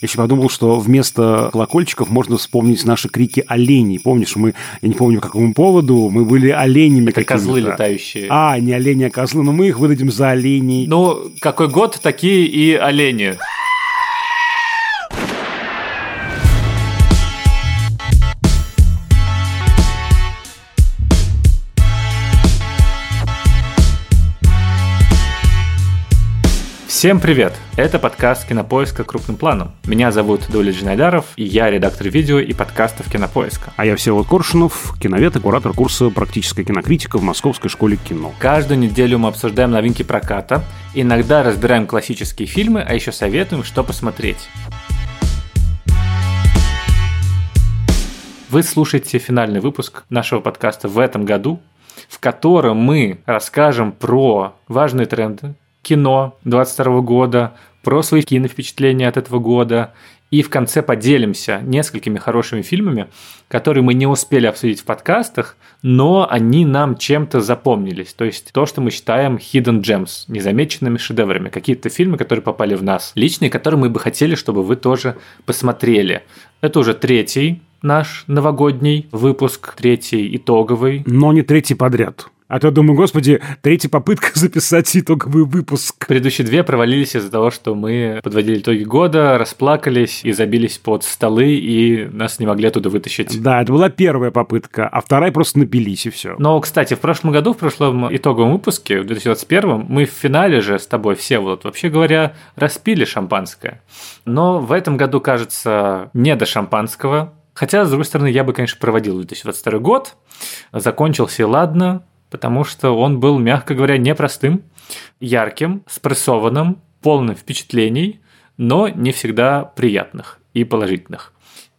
Я еще подумал, что вместо колокольчиков можно вспомнить наши крики оленей. Помнишь, мы, я не помню, по какому поводу, мы были оленями Это козлы летающие. А, не олени, а козлы, но мы их выдадим за оленей. Ну, какой год, такие и олени. Всем привет! Это подкаст «Кинопоиска. Крупным планом». Меня зовут Дуля Джинайдаров, и я редактор видео и подкастов «Кинопоиска». А я Всеволод Коршунов, киновед и куратор курса «Практическая кинокритика» в Московской школе кино. Каждую неделю мы обсуждаем новинки проката, иногда разбираем классические фильмы, а еще советуем, что посмотреть. Вы слушаете финальный выпуск нашего подкаста в этом году, в котором мы расскажем про важные тренды, кино 22 года, про свои киновпечатления от этого года. И в конце поделимся несколькими хорошими фильмами, которые мы не успели обсудить в подкастах, но они нам чем-то запомнились. То есть то, что мы считаем hidden gems, незамеченными шедеврами. Какие-то фильмы, которые попали в нас личные, которые мы бы хотели, чтобы вы тоже посмотрели. Это уже третий наш новогодний выпуск, третий итоговый. Но не третий подряд. А то думаю, господи, третья попытка записать итоговый выпуск. Предыдущие две провалились из-за того, что мы подводили итоги года, расплакались и забились под столы, и нас не могли оттуда вытащить. Да, это была первая попытка, а вторая просто напились, и все. Но, кстати, в прошлом году, в прошлом итоговом выпуске, в 2021, мы в финале же с тобой все, вот, вообще говоря, распили шампанское. Но в этом году, кажется, не до шампанского, Хотя, с другой стороны, я бы, конечно, проводил 2022 год. Закончился, ладно, потому что он был, мягко говоря, непростым, ярким, спрессованным, полным впечатлений, но не всегда приятных и положительных.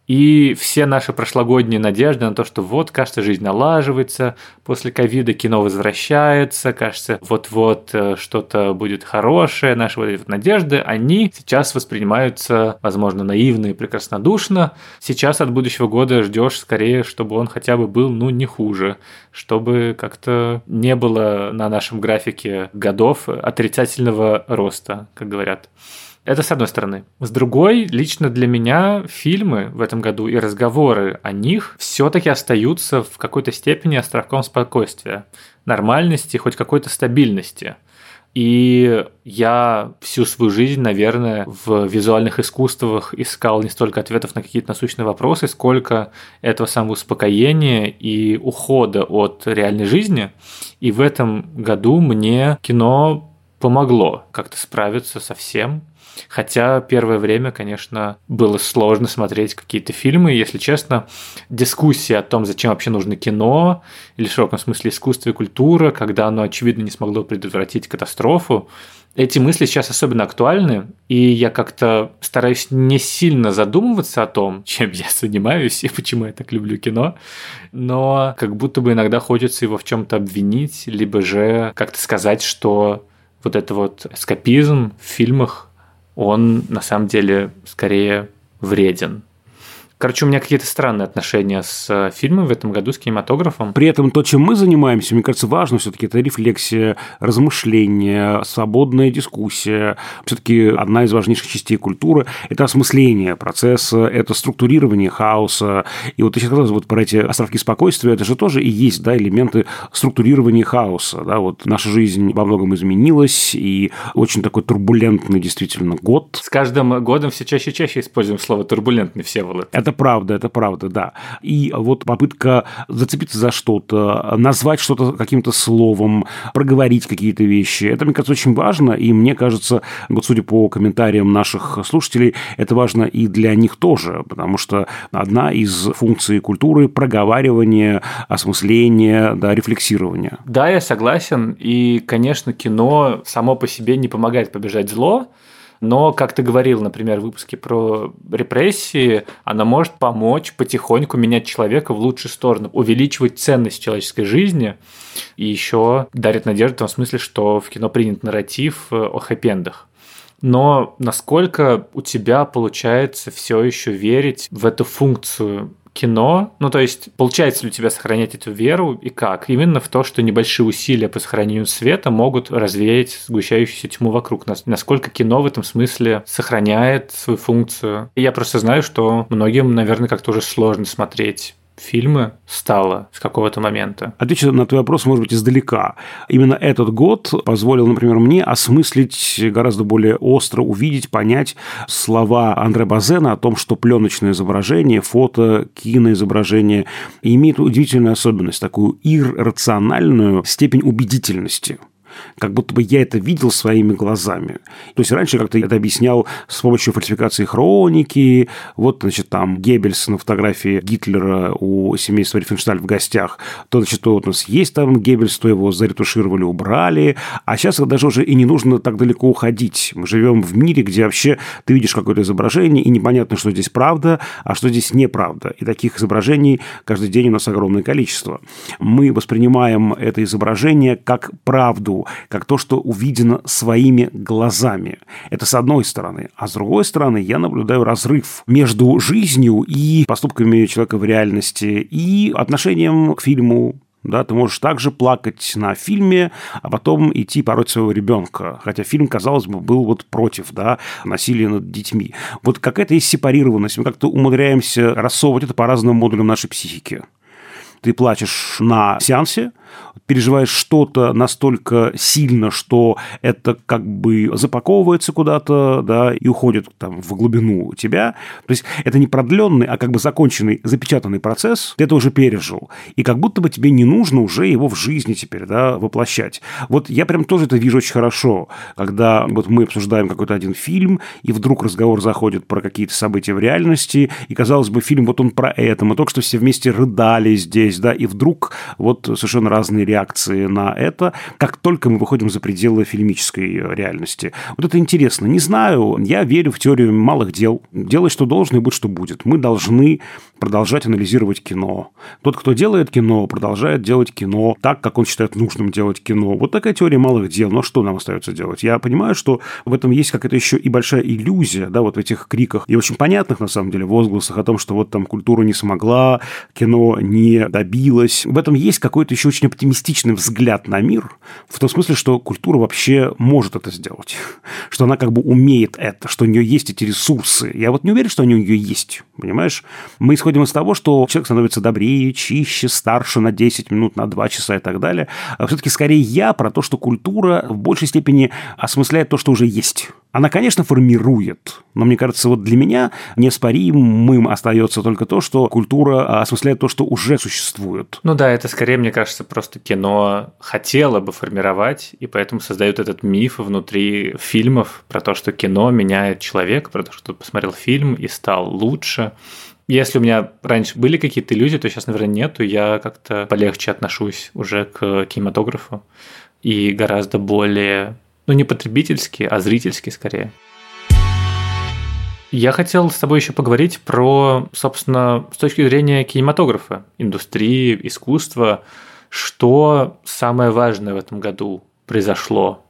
И все наши прошлогодние надежды на то, что вот, кажется, жизнь налаживается, после ковида кино возвращается, кажется, вот-вот э, что-то будет хорошее, наши вот эти вот надежды, они сейчас воспринимаются, возможно, наивно и прекраснодушно. Сейчас от будущего года ждешь скорее, чтобы он хотя бы был, ну, не хуже, чтобы как-то не было на нашем графике годов отрицательного роста, как говорят. Это с одной стороны. С другой, лично для меня фильмы в этом году и разговоры о них все-таки остаются в какой-то степени островком спокойствия, нормальности, хоть какой-то стабильности. И я всю свою жизнь, наверное, в визуальных искусствах искал не столько ответов на какие-то насущные вопросы, сколько этого самого успокоения и ухода от реальной жизни. И в этом году мне кино помогло как-то справиться со всем. Хотя первое время, конечно, было сложно смотреть какие-то фильмы. Если честно, дискуссия о том, зачем вообще нужно кино, или в широком смысле искусство и культура, когда оно, очевидно, не смогло предотвратить катастрофу, эти мысли сейчас особенно актуальны, и я как-то стараюсь не сильно задумываться о том, чем я занимаюсь и почему я так люблю кино, но как будто бы иногда хочется его в чем-то обвинить, либо же как-то сказать, что вот это вот эскапизм в фильмах он на самом деле скорее вреден. Короче, у меня какие-то странные отношения с э, фильмом в этом году, с кинематографом. При этом то, чем мы занимаемся, мне кажется, важно все-таки это рефлексия, размышление, свободная дискуссия. Все-таки одна из важнейших частей культуры – это осмысление процесса, это структурирование хаоса. И вот ты сейчас сказал вот про эти островки спокойствия, это же тоже и есть да, элементы структурирования хаоса. Да? Вот наша жизнь во многом изменилась, и очень такой турбулентный действительно год. С каждым годом все чаще и чаще используем слово «турбулентный», все Всеволод. Это правда, это правда, да. И вот попытка зацепиться за что-то, назвать что-то каким-то словом, проговорить какие-то вещи, это, мне кажется, очень важно, и мне кажется, вот судя по комментариям наших слушателей, это важно и для них тоже, потому что одна из функций культуры – проговаривание, осмысление, да, рефлексирование. Да, я согласен, и, конечно, кино само по себе не помогает побежать зло, но, как ты говорил, например, в выпуске про репрессии, она может помочь потихоньку менять человека в лучшую сторону, увеличивать ценность человеческой жизни и еще дарит надежду в том смысле, что в кино принят нарратив э, о хэппи-эндах. Но насколько у тебя получается все еще верить в эту функцию кино, ну то есть получается ли у тебя сохранять эту веру и как? Именно в то, что небольшие усилия по сохранению света могут развеять сгущающуюся тьму вокруг нас. Насколько кино в этом смысле сохраняет свою функцию. И я просто знаю, что многим, наверное, как-то уже сложно смотреть фильмы стало с какого-то момента? Отвечу на твой вопрос, может быть, издалека. Именно этот год позволил, например, мне осмыслить гораздо более остро, увидеть, понять слова Андре Базена о том, что пленочное изображение, фото, киноизображение имеет удивительную особенность, такую иррациональную степень убедительности – как будто бы я это видел своими глазами. То есть раньше как-то я это объяснял с помощью фальсификации хроники. Вот, значит, там Геббельс на фотографии Гитлера у семейства Рифеншталь в гостях. То, значит, то у нас есть там Геббельс, то его заретушировали, убрали. А сейчас даже уже и не нужно так далеко уходить. Мы живем в мире, где вообще ты видишь какое-то изображение, и непонятно, что здесь правда, а что здесь неправда. И таких изображений каждый день у нас огромное количество. Мы воспринимаем это изображение как правду, как то, что увидено своими глазами. Это с одной стороны. А с другой стороны, я наблюдаю разрыв между жизнью и поступками человека в реальности, и отношением к фильму, да, ты можешь также плакать на фильме, а потом идти пороть своего ребенка. Хотя фильм, казалось бы, был вот против да, насилия над детьми. Вот какая-то есть сепарированность. Мы как-то умудряемся рассовывать это по разным модулям нашей психики. Ты плачешь на сеансе, переживаешь что-то настолько сильно, что это как бы запаковывается куда-то, да, и уходит там в глубину тебя. То есть это не продленный, а как бы законченный, запечатанный процесс, ты это уже пережил. И как будто бы тебе не нужно уже его в жизни теперь, да, воплощать. Вот я прям тоже это вижу очень хорошо, когда вот мы обсуждаем какой-то один фильм, и вдруг разговор заходит про какие-то события в реальности, и, казалось бы, фильм вот он про это, мы только что все вместе рыдали здесь, да, и вдруг вот совершенно разные реакции на это, как только мы выходим за пределы фильмической реальности. Вот это интересно. Не знаю, я верю в теорию малых дел. Делай, что должно, и будь, что будет. Мы должны продолжать анализировать кино. Тот, кто делает кино, продолжает делать кино так, как он считает нужным делать кино. Вот такая теория малых дел. Но что нам остается делать? Я понимаю, что в этом есть какая-то еще и большая иллюзия, да, вот в этих криках и очень понятных, на самом деле, возгласах о том, что вот там культура не смогла, кино не добилось. В этом есть какой-то еще очень оптимистичный взгляд на мир, в том смысле, что культура вообще может это сделать, что она как бы умеет это, что у нее есть эти ресурсы. Я вот не уверен, что они у нее есть, понимаешь? Мы исходим из того, что человек становится добрее, чище, старше на 10 минут, на 2 часа и так далее. А все-таки скорее я про то, что культура в большей степени осмысляет то, что уже есть. Она, конечно, формирует, но мне кажется, вот для меня неоспоримым остается только то, что культура осмысляет то, что уже существует. Ну да, это скорее, мне кажется, просто кино хотело бы формировать, и поэтому создают этот миф внутри фильмов про то, что кино меняет человека, про то, что посмотрел фильм и стал лучше. Если у меня раньше были какие-то иллюзии, то сейчас, наверное, нету. Я как-то полегче отношусь уже к кинематографу и гораздо более ну, не потребительски, а зрительски скорее. Я хотел с тобой еще поговорить про, собственно, с точки зрения кинематографа, индустрии, искусства, что самое важное в этом году произошло.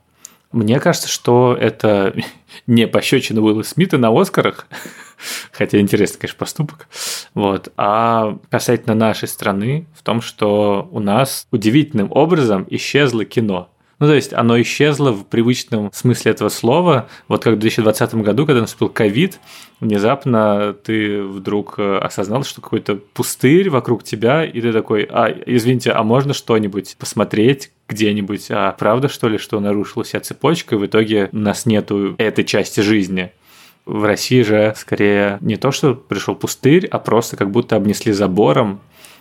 Мне кажется, что это не пощечина Уилла Смита на Оскарах, хотя интересный, конечно, поступок, вот, а касательно нашей страны в том, что у нас удивительным образом исчезло кино – ну, то есть оно исчезло в привычном смысле этого слова. Вот как в 2020 году, когда наступил ковид, внезапно ты вдруг э, осознал, что какой-то пустырь вокруг тебя, и ты такой, а, извините, а можно что-нибудь посмотреть где-нибудь? А правда, что ли, что нарушилась вся цепочка, и в итоге у нас нету этой части жизни? В России же скорее не то, что пришел пустырь, а просто как будто обнесли забором,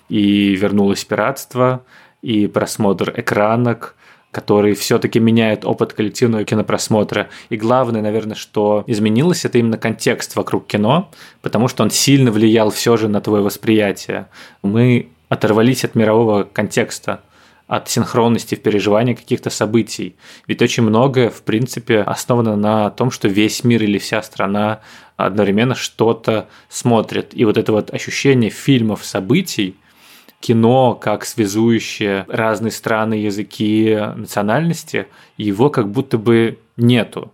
и вернулось пиратство, и просмотр экранок, который все-таки меняет опыт коллективного кинопросмотра. И главное, наверное, что изменилось, это именно контекст вокруг кино, потому что он сильно влиял все же на твое восприятие. Мы оторвались от мирового контекста, от синхронности в переживании каких-то событий. Ведь очень многое, в принципе, основано на том, что весь мир или вся страна одновременно что-то смотрит. И вот это вот ощущение фильмов, событий – кино как связующее разные страны, языки, национальности, его как будто бы нету.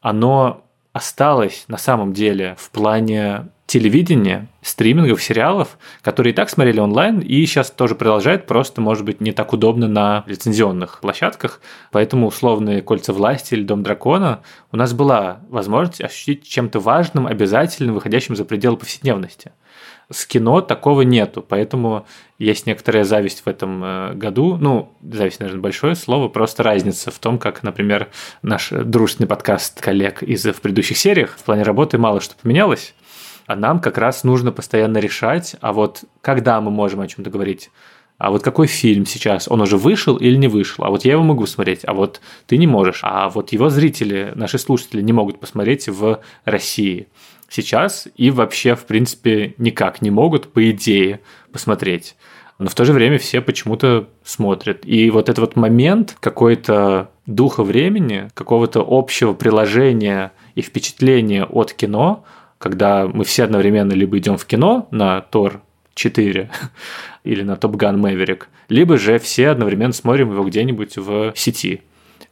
Оно осталось на самом деле в плане телевидения, стримингов, сериалов, которые и так смотрели онлайн и сейчас тоже продолжают, просто, может быть, не так удобно на лицензионных площадках. Поэтому условные «Кольца власти» или «Дом дракона» у нас была возможность ощутить чем-то важным, обязательным, выходящим за пределы повседневности. С кино такого нету, поэтому есть некоторая зависть в этом э, году. Ну, зависть, наверное, большое слово, просто разница в том, как, например, наш дружественный подкаст коллег из в предыдущих сериях. В плане работы мало что поменялось, а нам как раз нужно постоянно решать, а вот когда мы можем о чем-то говорить, а вот какой фильм сейчас, он уже вышел или не вышел, а вот я его могу смотреть, а вот ты не можешь, а вот его зрители, наши слушатели не могут посмотреть в России сейчас и вообще, в принципе, никак не могут, по идее, посмотреть. Но в то же время все почему-то смотрят. И вот этот вот момент какой-то духа времени, какого-то общего приложения и впечатления от кино, когда мы все одновременно либо идем в кино на Тор 4 или на Топ Ган Maverick, либо же все одновременно смотрим его где-нибудь в сети.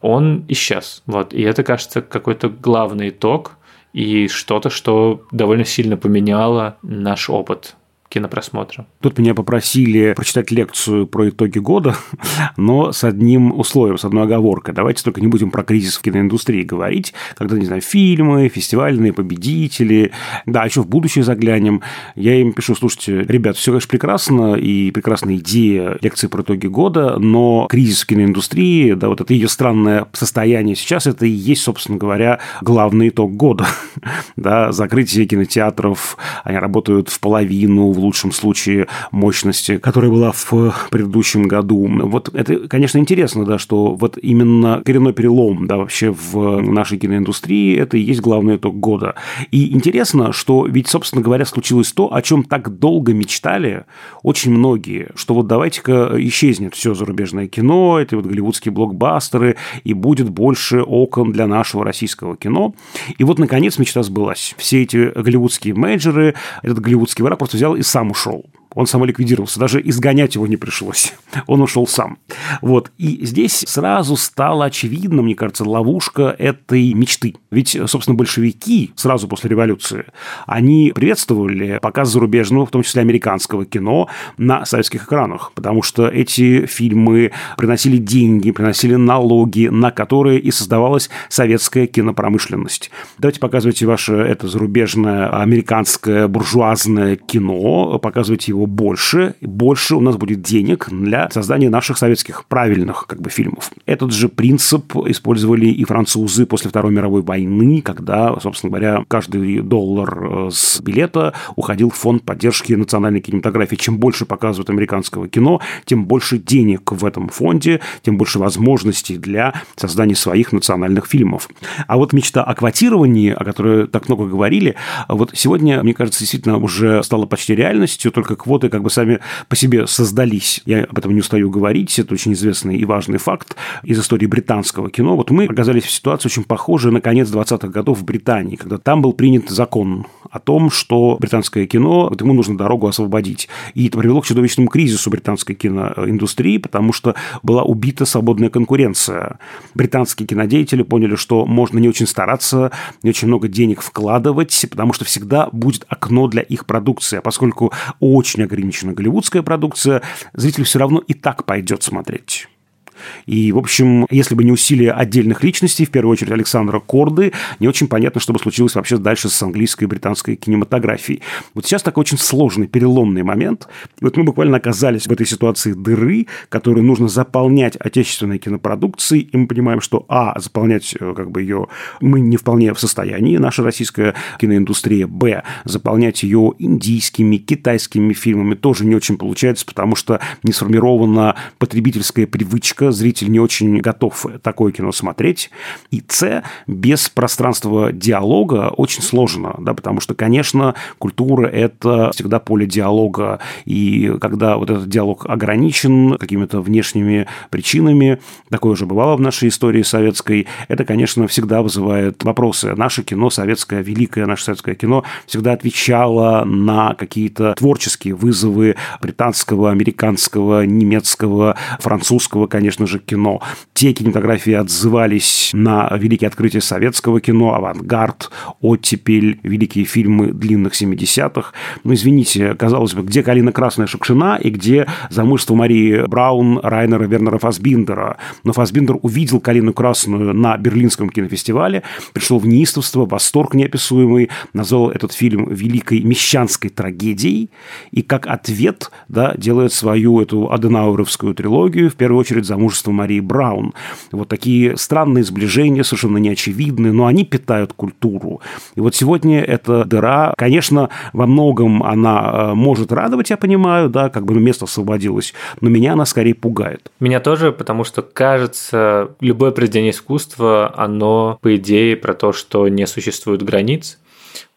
Он исчез. Вот. И это, кажется, какой-то главный итог и что-то, что довольно сильно поменяло наш опыт кинопросмотра. Тут меня попросили прочитать лекцию про итоги года, но с одним условием, с одной оговоркой. Давайте только не будем про кризис в киноиндустрии говорить, когда, не знаю, фильмы, фестивальные победители, да, еще в будущее заглянем. Я им пишу, слушайте, ребят, все, конечно, прекрасно, и прекрасная идея лекции про итоги года, но кризис в киноиндустрии, да, вот это ее странное состояние сейчас, это и есть, собственно говоря, главный итог года. да, закрытие кинотеатров, они работают в половину, в лучшем случае мощности, которая была в предыдущем году. Вот это, конечно, интересно, да, что вот именно коренной перелом, да, вообще в нашей киноиндустрии, это и есть главный итог года. И интересно, что ведь, собственно говоря, случилось то, о чем так долго мечтали очень многие, что вот давайте-ка исчезнет все зарубежное кино, это вот голливудские блокбастеры, и будет больше окон для нашего российского кино. И вот, наконец, мечта сбылась. Все эти голливудские менеджеры, этот голливудский враг просто взял и сам ушел. Он самоликвидировался, даже изгонять его не пришлось. Он ушел сам. Вот. И здесь сразу стало очевидно, мне кажется, ловушка этой мечты. Ведь, собственно, большевики сразу после революции, они приветствовали показ зарубежного, в том числе американского кино на советских экранах, потому что эти фильмы приносили деньги, приносили налоги, на которые и создавалась советская кинопромышленность. Давайте показывайте ваше это зарубежное американское буржуазное кино, показывайте его больше, больше у нас будет денег для создания наших советских правильных как бы фильмов. Этот же принцип использовали и французы после Второй мировой войны, когда, собственно говоря, каждый доллар э, с билета уходил в фонд поддержки национальной кинематографии. Чем больше показывают американского кино, тем больше денег в этом фонде, тем больше возможностей для создания своих национальных фильмов. А вот мечта о квотировании, о которой так много говорили, вот сегодня, мне кажется, действительно уже стала почти реальностью, только квоты квоты как бы сами по себе создались. Я об этом не устаю говорить, это очень известный и важный факт из истории британского кино. Вот мы оказались в ситуации очень похожей на конец 20-х годов в Британии, когда там был принят закон о том, что британское кино, вот ему нужно дорогу освободить. И это привело к чудовищному кризису британской киноиндустрии, потому что была убита свободная конкуренция. Британские кинодеятели поняли, что можно не очень стараться, не очень много денег вкладывать, потому что всегда будет окно для их продукции. А поскольку очень ограничена голливудская продукция, зритель все равно и так пойдет смотреть. И, в общем, если бы не усилия отдельных личностей, в первую очередь Александра Корды, не очень понятно, что бы случилось вообще дальше с английской и британской кинематографией. Вот сейчас такой очень сложный, переломный момент. И вот мы буквально оказались в этой ситуации дыры, которую нужно заполнять отечественной кинопродукцией, и мы понимаем, что, а, заполнять э, как бы ее мы не вполне в состоянии, наша российская киноиндустрия, б, заполнять ее индийскими, китайскими фильмами тоже не очень получается, потому что не сформирована потребительская привычка зритель не очень готов такое кино смотреть. И С, без пространства диалога очень сложно, да, потому что, конечно, культура – это всегда поле диалога, и когда вот этот диалог ограничен какими-то внешними причинами, такое уже бывало в нашей истории советской, это, конечно, всегда вызывает вопросы. Наше кино, советское, великое наше советское кино, всегда отвечало на какие-то творческие вызовы британского, американского, немецкого, французского, конечно, конечно же, кино. Те кинематографии отзывались на великие открытия советского кино, авангард, оттепель, великие фильмы длинных 70-х. Ну, извините, казалось бы, где Калина Красная Шукшина и где замужество Марии Браун, Райнера Вернера Фасбиндера. Но Фасбиндер увидел Калину Красную на Берлинском кинофестивале, пришел в неистовство, восторг неописуемый, назвал этот фильм великой мещанской трагедией, и как ответ да, делает свою эту Аденауровскую трилогию, в первую очередь замужество Марии Браун. Вот такие странные сближения, совершенно неочевидные, но они питают культуру. И вот сегодня эта дыра, конечно, во многом она э, может радовать, я понимаю, да, как бы место освободилось, но меня она скорее пугает. Меня тоже, потому что, кажется, любое произведение искусства, оно, по идее, про то, что не существует границ,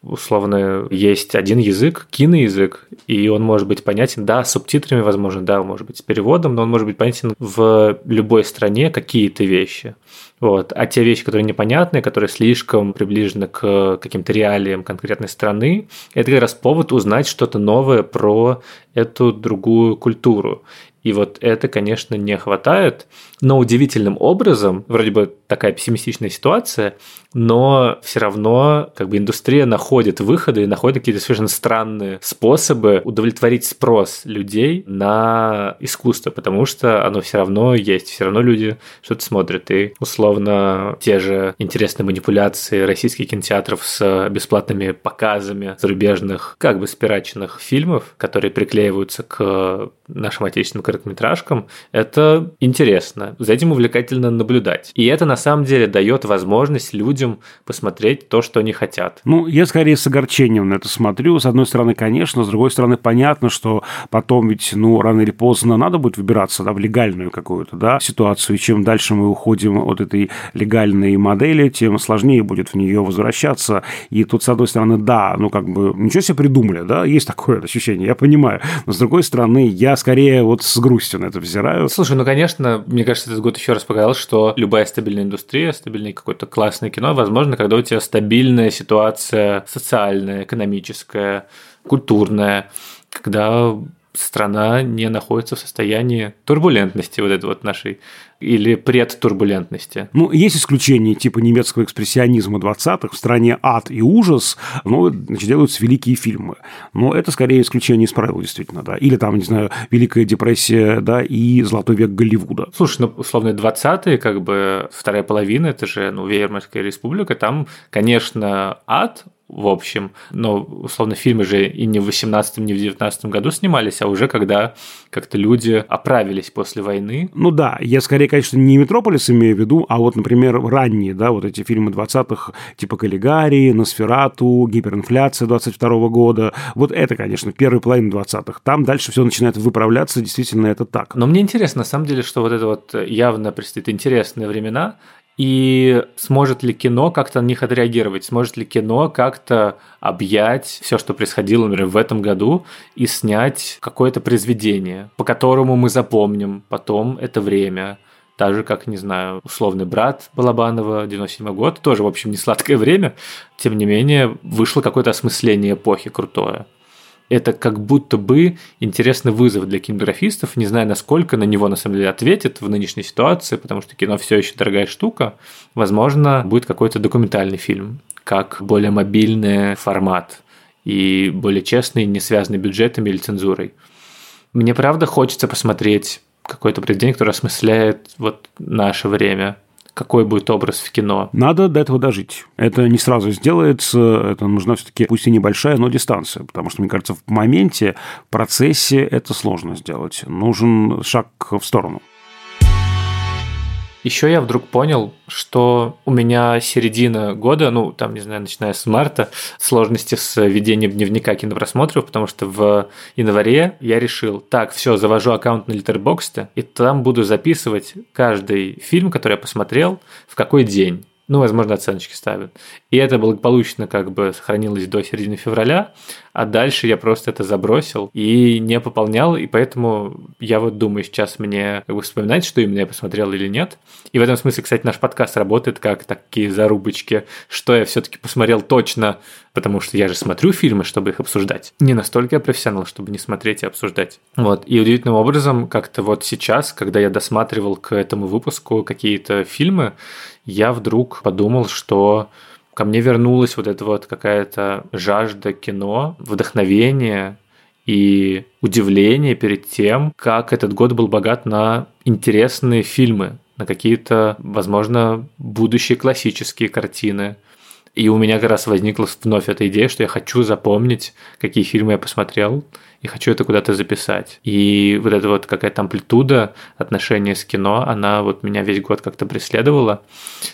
условно, есть один язык, киноязык, и он может быть понятен, да, с субтитрами, возможно, да, может быть, с переводом, но он может быть понятен в любой стране какие-то вещи. Вот. А те вещи, которые непонятны, которые слишком приближены к каким-то реалиям конкретной страны, это как раз повод узнать что-то новое про эту другую культуру. И вот это, конечно, не хватает, но удивительным образом, вроде бы такая пессимистичная ситуация, но все равно как бы индустрия находит выходы и находит какие-то совершенно странные способы удовлетворить спрос людей на искусство, потому что оно все равно есть, все равно люди что-то смотрят. И условно те же интересные манипуляции российских кинотеатров с бесплатными показами зарубежных, как бы спираченных фильмов, которые приклеиваются к нашим отечественным короткометражкам, это интересно. За этим увлекательно наблюдать. И это на самом деле дает возможность людям посмотреть то, что они хотят. Ну, я скорее с огорчением на это смотрю. С одной стороны, конечно, с другой стороны, понятно, что потом ведь, ну, рано или поздно надо будет выбираться да, в легальную какую-то да, ситуацию. И чем дальше мы уходим от этой легальной модели, тем сложнее будет в нее возвращаться. И тут, с одной стороны, да, ну, как бы, ничего себе придумали, да, есть такое ощущение, я понимаю. Но, с другой стороны, я скорее вот с грустью на это взираю. Слушай, ну, конечно, мне кажется, этот год еще раз показал, что любая стабильная индустрия, стабильное какое-то классное кино, возможно, когда у тебя стабильная ситуация социальная, экономическая, культурная, когда страна не находится в состоянии турбулентности вот этой вот нашей или предтурбулентности. Ну, есть исключения типа немецкого экспрессионизма 20-х, в стране ад и ужас, но значит, делаются великие фильмы. Но это скорее исключение из правил, действительно, да. Или там, не знаю, Великая депрессия, да, и Золотой век Голливуда. Слушай, ну, условно, 20-е, как бы, вторая половина, это же, ну, Вейерманская республика, там, конечно, ад, в общем. Но, условно, фильмы же и не в 18 не в 19 году снимались, а уже когда как-то люди оправились после войны. Ну да, я скорее, конечно, не «Метрополис» имею в виду, а вот, например, ранние, да, вот эти фильмы 20-х, типа «Каллигари», «Носферату», «Гиперинфляция» 22 года. Вот это, конечно, первая половина 20-х. Там дальше все начинает выправляться, действительно, это так. Но мне интересно, на самом деле, что вот это вот явно предстоит интересные времена, и сможет ли кино как-то на них отреагировать? Сможет ли кино как-то объять все, что происходило, например, в этом году, и снять какое-то произведение, по которому мы запомним потом это время? Так же, как, не знаю, условный брат Балабанова, 97 год, тоже, в общем, не сладкое время. Тем не менее, вышло какое-то осмысление эпохи крутое это как будто бы интересный вызов для кинематографистов, не знаю, насколько на него на самом деле ответит в нынешней ситуации, потому что кино все еще дорогая штука. Возможно, будет какой-то документальный фильм, как более мобильный формат и более честный, не связанный бюджетами или цензурой. Мне правда хочется посмотреть какое-то произведение, которое осмысляет вот наше время, какой будет образ в кино. Надо до этого дожить. Это не сразу сделается, это нужна все-таки, пусть и небольшая, но дистанция, потому что, мне кажется, в моменте, в процессе это сложно сделать. Нужен шаг в сторону. Еще я вдруг понял, что у меня середина года, ну, там, не знаю, начиная с марта, сложности с ведением дневника кинопросмотров, потому что в январе я решил, так, все, завожу аккаунт на Letterboxd, и там буду записывать каждый фильм, который я посмотрел, в какой день. Ну, возможно, оценочки ставят. И это благополучно как бы сохранилось до середины февраля. А дальше я просто это забросил и не пополнял, и поэтому я вот думаю сейчас мне как бы вспоминать, что именно я посмотрел или нет. И в этом смысле, кстати, наш подкаст работает как такие зарубочки, что я все-таки посмотрел точно, потому что я же смотрю фильмы, чтобы их обсуждать. Не настолько я профессионал, чтобы не смотреть и обсуждать. Вот. И удивительным образом, как-то вот сейчас, когда я досматривал к этому выпуску какие-то фильмы, я вдруг подумал, что ко мне вернулась вот эта вот какая-то жажда кино, вдохновение и удивление перед тем, как этот год был богат на интересные фильмы, на какие-то, возможно, будущие классические картины. И у меня как раз возникла вновь эта идея, что я хочу запомнить, какие фильмы я посмотрел, и хочу это куда-то записать. И вот эта вот какая-то амплитуда отношения с кино, она вот меня весь год как-то преследовала.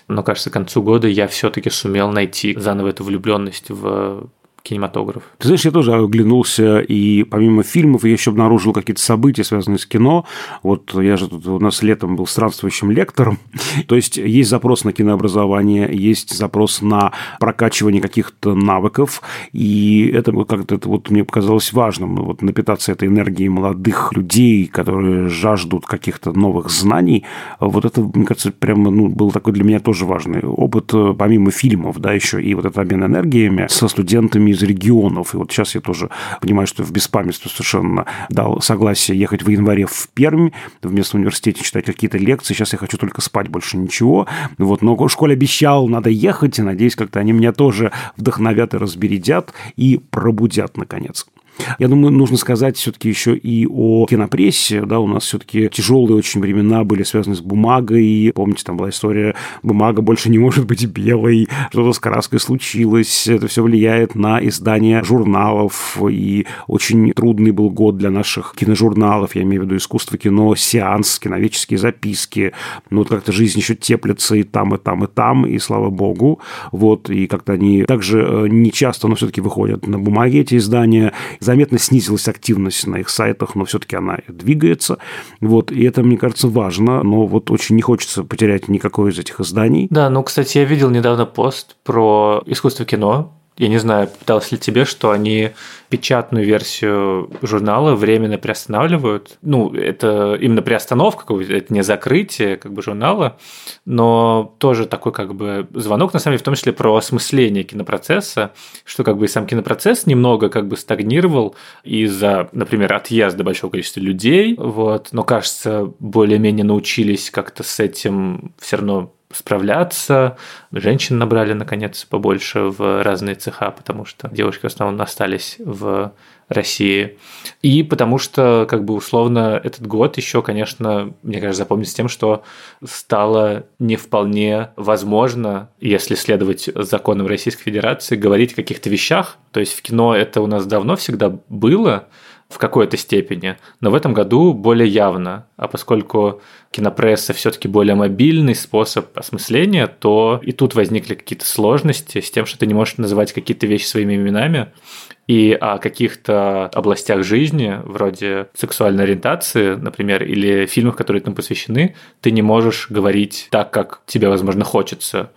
Но, кажется, к концу года я все-таки сумел найти заново эту влюбленность в кинематограф. Ты знаешь, я тоже оглянулся, и помимо фильмов я еще обнаружил какие-то события, связанные с кино. Вот я же тут у нас летом был странствующим лектором. То есть есть запрос на кинообразование, есть запрос на прокачивание каких-то навыков, и это как-то это вот мне показалось важным, вот напитаться этой энергией молодых людей, которые жаждут каких-то новых знаний. Вот это, мне кажется, прямо ну, был такой для меня тоже важный опыт, помимо фильмов, да, еще и вот этот обмен энергиями со студентами из регионов. И вот сейчас я тоже понимаю, что в беспамятстве совершенно дал согласие ехать в январе в Пермь, в местном университете читать какие-то лекции. Сейчас я хочу только спать, больше ничего. Вот, но школе обещал, надо ехать, и надеюсь, как-то они меня тоже вдохновят и разбередят и пробудят, наконец. Я думаю, нужно сказать все-таки еще и о кинопрессе. Да, у нас все-таки тяжелые очень времена были связаны с бумагой. Помните, там была история, бумага больше не может быть белой, что-то с краской случилось. Это все влияет на издание журналов. И очень трудный был год для наших киножурналов. Я имею в виду искусство кино, сеанс, киновеческие записки. Ну, вот как-то жизнь еще теплится и там, и там, и там, и слава богу. Вот, и как-то они также э, не часто, но все-таки выходят на бумаге эти издания заметно снизилась активность на их сайтах, но все-таки она двигается. Вот, и это, мне кажется, важно, но вот очень не хочется потерять никакое из этих изданий. Да, ну, кстати, я видел недавно пост про искусство кино, я не знаю, пыталась ли тебе, что они печатную версию журнала временно приостанавливают. Ну, это именно приостановка, это не закрытие как бы журнала, но тоже такой как бы звонок, на самом деле, в том числе про осмысление кинопроцесса, что как бы и сам кинопроцесс немного как бы стагнировал из-за, например, отъезда большого количества людей, вот, но, кажется, более-менее научились как-то с этим все равно справляться. Женщин набрали, наконец, побольше в разные цеха, потому что девушки в основном остались в России. И потому что, как бы условно, этот год еще, конечно, мне кажется, запомнится тем, что стало не вполне возможно, если следовать законам Российской Федерации, говорить о каких-то вещах. То есть в кино это у нас давно всегда было, в какой-то степени, но в этом году более явно. А поскольку кинопресса все-таки более мобильный способ осмысления, то и тут возникли какие-то сложности с тем, что ты не можешь называть какие-то вещи своими именами, и о каких-то областях жизни, вроде сексуальной ориентации, например, или фильмах, которые этому посвящены, ты не можешь говорить так, как тебе, возможно, хочется.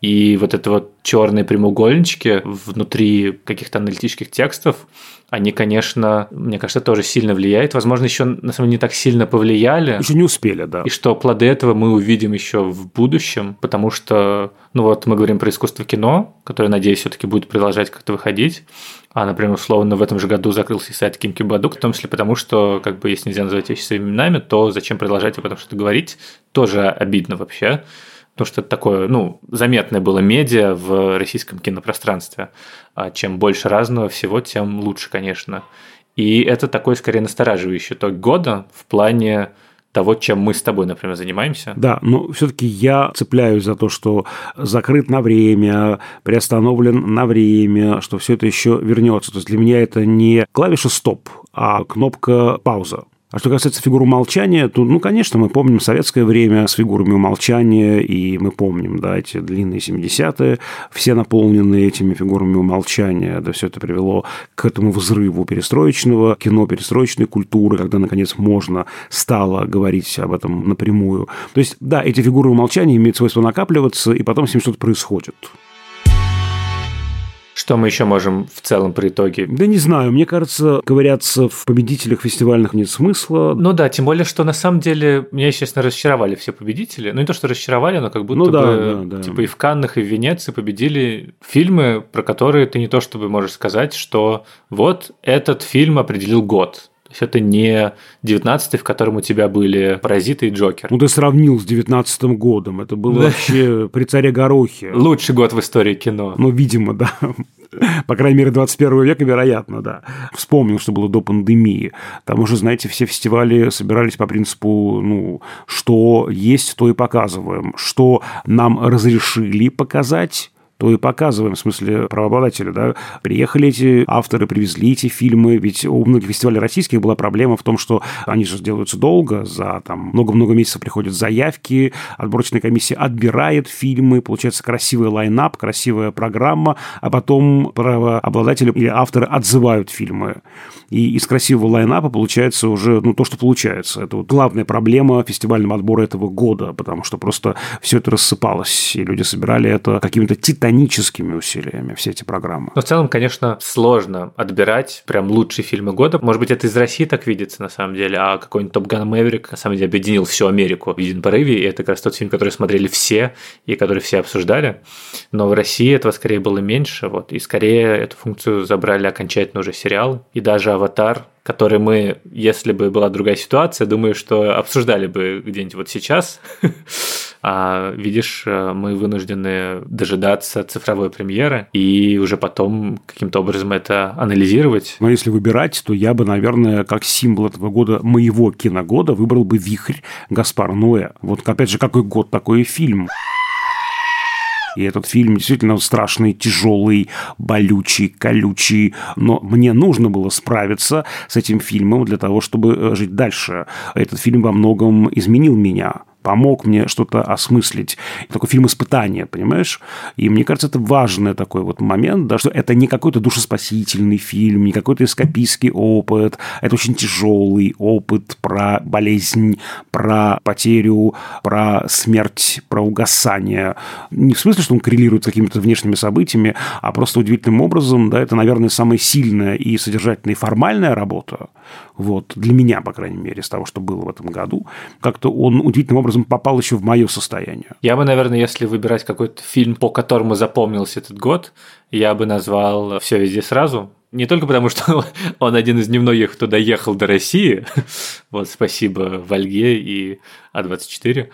И вот это вот черные прямоугольнички внутри каких-то аналитических текстов, они, конечно, мне кажется, тоже сильно влияют. Возможно, еще на самом деле не так сильно повлияли. Еще не успели, да. И что плоды этого мы увидим еще в будущем, потому что, ну вот мы говорим про искусство кино, которое, надеюсь, все-таки будет продолжать как-то выходить. А, например, условно, в этом же году закрылся сайт Кимки Бадук, в том числе потому, что, как бы, если нельзя называть вещи своими именами, то зачем продолжать об этом что-то говорить, тоже обидно вообще потому что это такое, ну, заметное было медиа в российском кинопространстве. А чем больше разного всего, тем лучше, конечно. И это такой, скорее, настораживающий итог года в плане того, чем мы с тобой, например, занимаемся. Да, но все-таки я цепляюсь за то, что закрыт на время, приостановлен на время, что все это еще вернется. То есть для меня это не клавиша стоп, а кнопка пауза. А что касается фигуры умолчания, то, ну, конечно, мы помним советское время с фигурами умолчания, и мы помним, да, эти длинные 70-е, все наполненные этими фигурами умолчания, да, все это привело к этому взрыву перестроечного кино, перестроечной культуры, когда, наконец, можно стало говорить об этом напрямую. То есть, да, эти фигуры умолчания имеют свойство накапливаться, и потом с ним что-то происходит. Что мы еще можем в целом при итоге? Да не знаю, мне кажется, ковыряться в победителях фестивальных нет смысла. Ну да, тем более, что на самом деле меня, естественно, разочаровали все победители. Ну не то, что разочаровали, но как будто Ну да, бы да, да. типа и в Каннах, и в Венеции победили фильмы, про которые ты не то чтобы можешь сказать, что вот этот фильм определил год. То есть это не 19-й, в котором у тебя были «Паразиты» и «Джокер». Ну, ты сравнил с девятнадцатым годом. Это было Да. вообще при царе Горохе. Лучший год в истории кино. Ну, видимо, да. По крайней мере, 21 века, вероятно, да. Вспомнил, что было до пандемии. Там уже, знаете, все фестивали собирались по принципу, ну, что есть, то и показываем. Что нам разрешили показать, то и показываем, в смысле правообладателя, да. Приехали эти авторы, привезли эти фильмы, ведь у многих фестивалей российских была проблема в том, что они же делаются долго, за там много-много месяцев приходят заявки, отборочная комиссия отбирает фильмы, получается красивый лайнап, красивая программа, а потом правообладатели или авторы отзывают фильмы. И из красивого лайнапа получается уже, ну, то, что получается. Это вот главная проблема фестивального отбора этого года, потому что просто все это рассыпалось, и люди собирали это какими-то титаническими усилиями, все эти программы. Но в целом, конечно, сложно отбирать прям лучшие фильмы года. Может быть, это из России так видится на самом деле, а какой-нибудь Топ Ган Мэверик на самом деле объединил всю Америку в едином порыве, и это как раз тот фильм, который смотрели все и который все обсуждали. Но в России этого скорее было меньше, вот, и скорее эту функцию забрали окончательно уже сериал, и даже «Аватар», который мы, если бы была другая ситуация, думаю, что обсуждали бы где-нибудь вот сейчас. А видишь, мы вынуждены дожидаться цифровой премьеры и уже потом каким-то образом это анализировать. Но если выбирать, то я бы, наверное, как символ этого года, моего киногода, выбрал бы «Вихрь» Гаспар Ноэ. Вот, опять же, какой год, такой фильм. И этот фильм действительно страшный, тяжелый, болючий, колючий. Но мне нужно было справиться с этим фильмом для того, чтобы э, жить дальше. Этот фильм во многом изменил меня помог мне что-то осмыслить. Такой фильм испытания, понимаешь? И мне кажется, это важный такой вот момент, да, что это не какой-то душеспасительный фильм, не какой-то эскапистский опыт. Это очень тяжелый опыт про болезнь, про потерю, про смерть, про угасание. Не в смысле, что он коррелирует с какими-то внешними событиями, а просто удивительным образом, да, это, наверное, самая сильная и содержательная и формальная работа, вот, для меня, по крайней мере, из того, что было в этом году. Как-то он удивительным образом попал еще в мое состояние. Я бы, наверное, если выбирать какой-то фильм, по которому запомнился этот год, я бы назвал «Все везде сразу». Не только потому, что он один из немногих, кто доехал до России, вот спасибо Вальге и А24,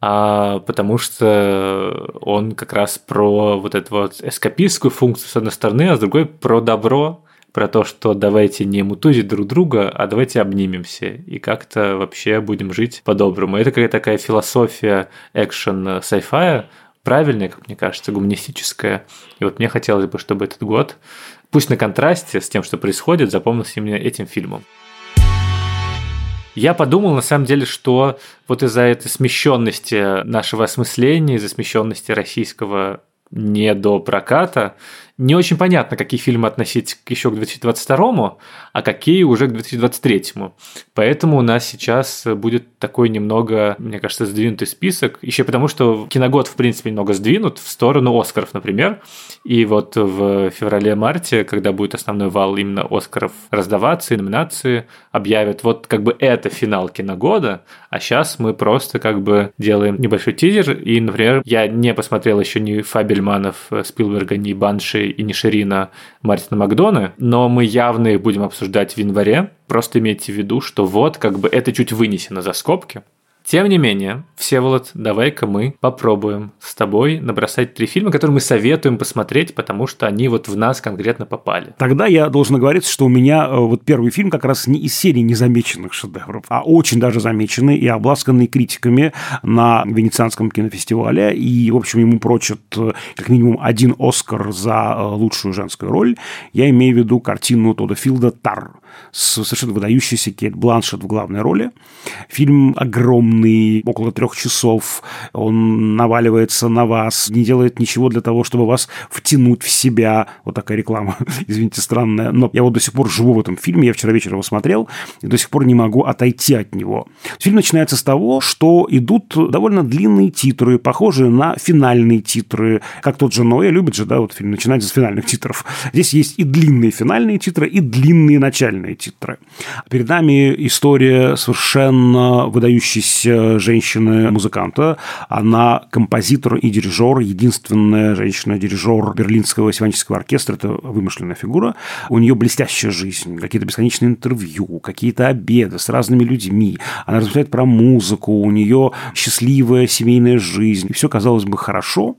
а потому что он как раз про вот эту вот эскапистскую функцию с одной стороны, а с другой про добро, про то, что давайте не мутузить друг друга, а давайте обнимемся и как-то вообще будем жить по-доброму. Это какая-то такая философия экшен sci-fi, правильная, как мне кажется, гуманистическая. И вот мне хотелось бы, чтобы этот год, пусть на контрасте с тем, что происходит, запомнился именно этим фильмом. Я подумал, на самом деле, что вот из-за этой смещенности нашего осмысления, из-за смещенности российского не до проката, не очень понятно, какие фильмы относить еще к 2022, а какие уже к 2023. Поэтому у нас сейчас будет такой немного, мне кажется, сдвинутый список. Еще потому, что киногод, в принципе, немного сдвинут в сторону Оскаров, например. И вот в феврале-марте, когда будет основной вал именно Оскаров раздаваться, и номинации объявят, вот как бы это финал киногода, а сейчас мы просто как бы делаем небольшой тизер. И, например, я не посмотрел еще ни Фабельманов, Спилберга, ни Банши и ни Ширина Мартина Макдона, но мы явно их будем обсуждать в январе. Просто имейте в виду, что вот как бы это чуть вынесено за скобки. Тем не менее, Всеволод, давай-ка мы попробуем с тобой набросать три фильма, которые мы советуем посмотреть, потому что они вот в нас конкретно попали. Тогда я должен оговориться, что у меня э, вот первый фильм как раз не из серии незамеченных шедевров, а очень даже замеченный и обласканный критиками на Венецианском кинофестивале. И, в общем, ему прочат э, как минимум один Оскар за э, лучшую женскую роль. Я имею в виду картину Тода Филда «Тар» с совершенно выдающейся Кейт Бланшет в главной роли. Фильм огромный около трех часов, он наваливается на вас, не делает ничего для того, чтобы вас втянуть в себя. Вот такая реклама, извините, странная. Но я вот до сих пор живу в этом фильме, я вчера вечером его смотрел, и до сих пор не могу отойти от него. Фильм начинается с того, что идут довольно длинные титры, похожие на финальные титры, как тот же Ноэ любит же, да, вот фильм начинается с финальных титров. Здесь есть и длинные финальные титры, и длинные начальные титры. Перед нами история совершенно выдающейся женщины-музыканта. Она композитор и дирижер, единственная женщина-дирижер Берлинского симфонического оркестра, это вымышленная фигура. У нее блестящая жизнь, какие-то бесконечные интервью, какие-то обеды с разными людьми. Она размышляет про музыку, у нее счастливая семейная жизнь. Все, казалось бы, хорошо.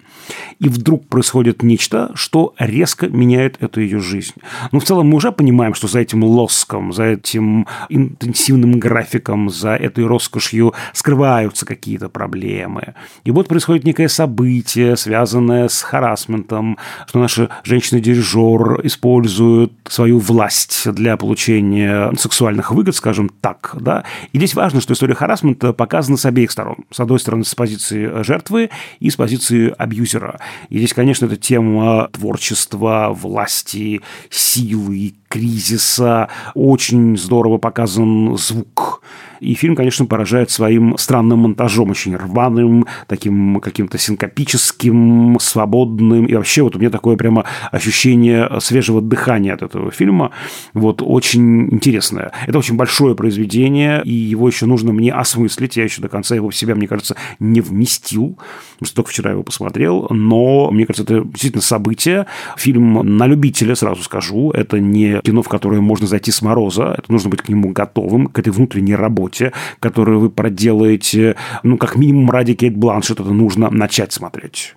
И вдруг происходит нечто, что резко меняет эту ее жизнь. Ну, в целом, мы уже понимаем, что за этим лоском, за этим интенсивным графиком, за этой роскошью скрываются какие-то проблемы. И вот происходит некое событие, связанное с харасментом, что наша женщина-дирижер использует свою власть для получения сексуальных выгод, скажем так. Да? И здесь важно, что история харасмента показана с обеих сторон. С одной стороны, с позиции жертвы и с позиции абьюзера. И здесь, конечно, эта тема творчества, власти, силы, кризиса. Очень здорово показан звук. И фильм, конечно, поражает своим странным монтажом, очень рваным, таким каким-то синкопическим, свободным. И вообще вот у меня такое прямо ощущение свежего дыхания от этого фильма. Вот очень интересное. Это очень большое произведение, и его еще нужно мне осмыслить. Я еще до конца его в себя, мне кажется, не вместил, что только вчера его посмотрел. Но, мне кажется, это действительно событие. Фильм на любителя, сразу скажу. Это не кино, в которое можно зайти с мороза. Это нужно быть к нему готовым, к этой внутренней работе, которую вы проделаете, ну, как минимум ради Кейт Бланшет это нужно начать смотреть.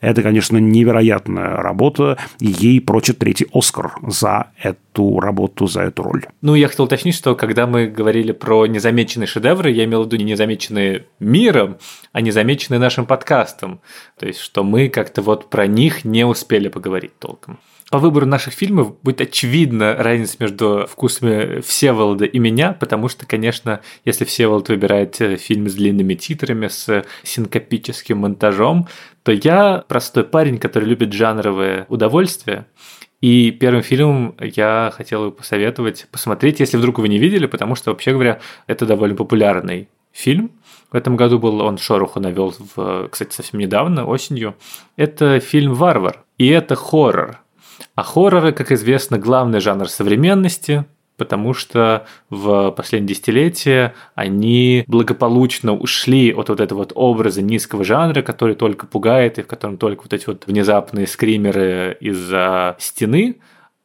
Это, конечно, невероятная работа, ей прочит третий Оскар за эту работу, за эту роль. Ну, я хотел уточнить, что когда мы говорили про незамеченные шедевры, я имел в виду не незамеченные миром, а незамеченные нашим подкастом. То есть, что мы как-то вот про них не успели поговорить толком по выбору наших фильмов будет очевидна разница между вкусами Всеволода и меня, потому что, конечно, если Всеволод выбирает э, фильм с длинными титрами, с синкопическим монтажом, то я простой парень, который любит жанровые удовольствия. И первым фильмом я хотел бы посоветовать посмотреть, если вдруг вы не видели, потому что, вообще говоря, это довольно популярный фильм. В этом году был он Шороху навел, в, кстати, совсем недавно, осенью. Это фильм «Варвар», и это хоррор. А хорроры, как известно, главный жанр современности, потому что в последние десятилетия они благополучно ушли от вот этого вот образа низкого жанра, который только пугает и в котором только вот эти вот внезапные скримеры из-за стены,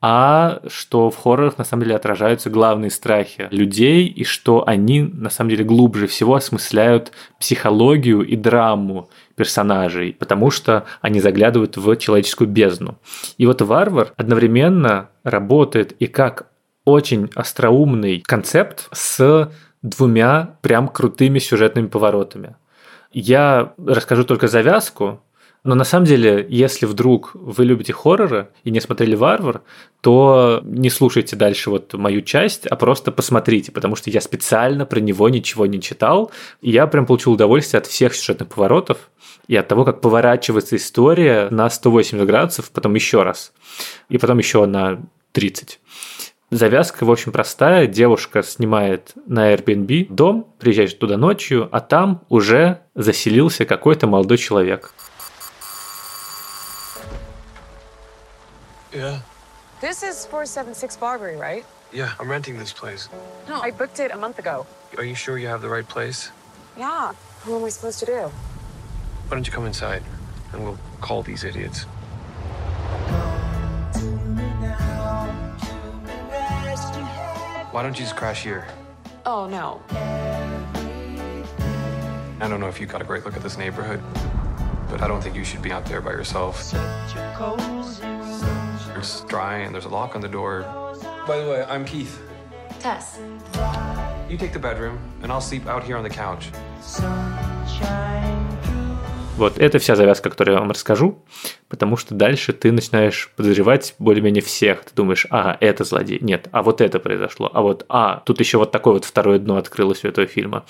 а что в хоррорах на самом деле отражаются главные страхи людей, и что они на самом деле глубже всего осмысляют психологию и драму персонажей, потому что они заглядывают в человеческую бездну. И вот варвар одновременно работает и как очень остроумный концепт с двумя прям крутыми сюжетными поворотами. Я расскажу только завязку, но на самом деле, если вдруг вы любите хорроры и не смотрели «Варвар», то не слушайте дальше вот мою часть, а просто посмотрите, потому что я специально про него ничего не читал, и я прям получил удовольствие от всех сюжетных поворотов и от того, как поворачивается история на 180 градусов, потом еще раз, и потом еще на 30. Завязка, в общем, простая. Девушка снимает на Airbnb дом, приезжает туда ночью, а там уже заселился какой-то молодой человек. Yeah. This is 476 Barbary, right? Yeah, I'm renting this place. No, I booked it a month ago. Are you sure you have the right place? Yeah. What am I supposed to do? Why don't you come inside and we'll call these idiots. Why don't you just crash here? Oh, no. I don't know if you got a great look at this neighborhood, but I don't think you should be out there by yourself. It's dry and there's a lock on the door. By the way, I'm Keith. Tess. You take the bedroom, and I'll sleep out here on the couch. Вот это вся завязка, которую я вам расскажу, потому что дальше ты начинаешь подозревать более-менее всех. Ты думаешь, ага, это злодей, нет, а вот это произошло, а вот, а, тут еще вот такое вот второе дно открылось у этого фильма.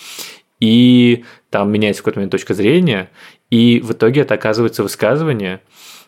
и там меняется в какой-то момент точка зрения, и в итоге это оказывается высказывание,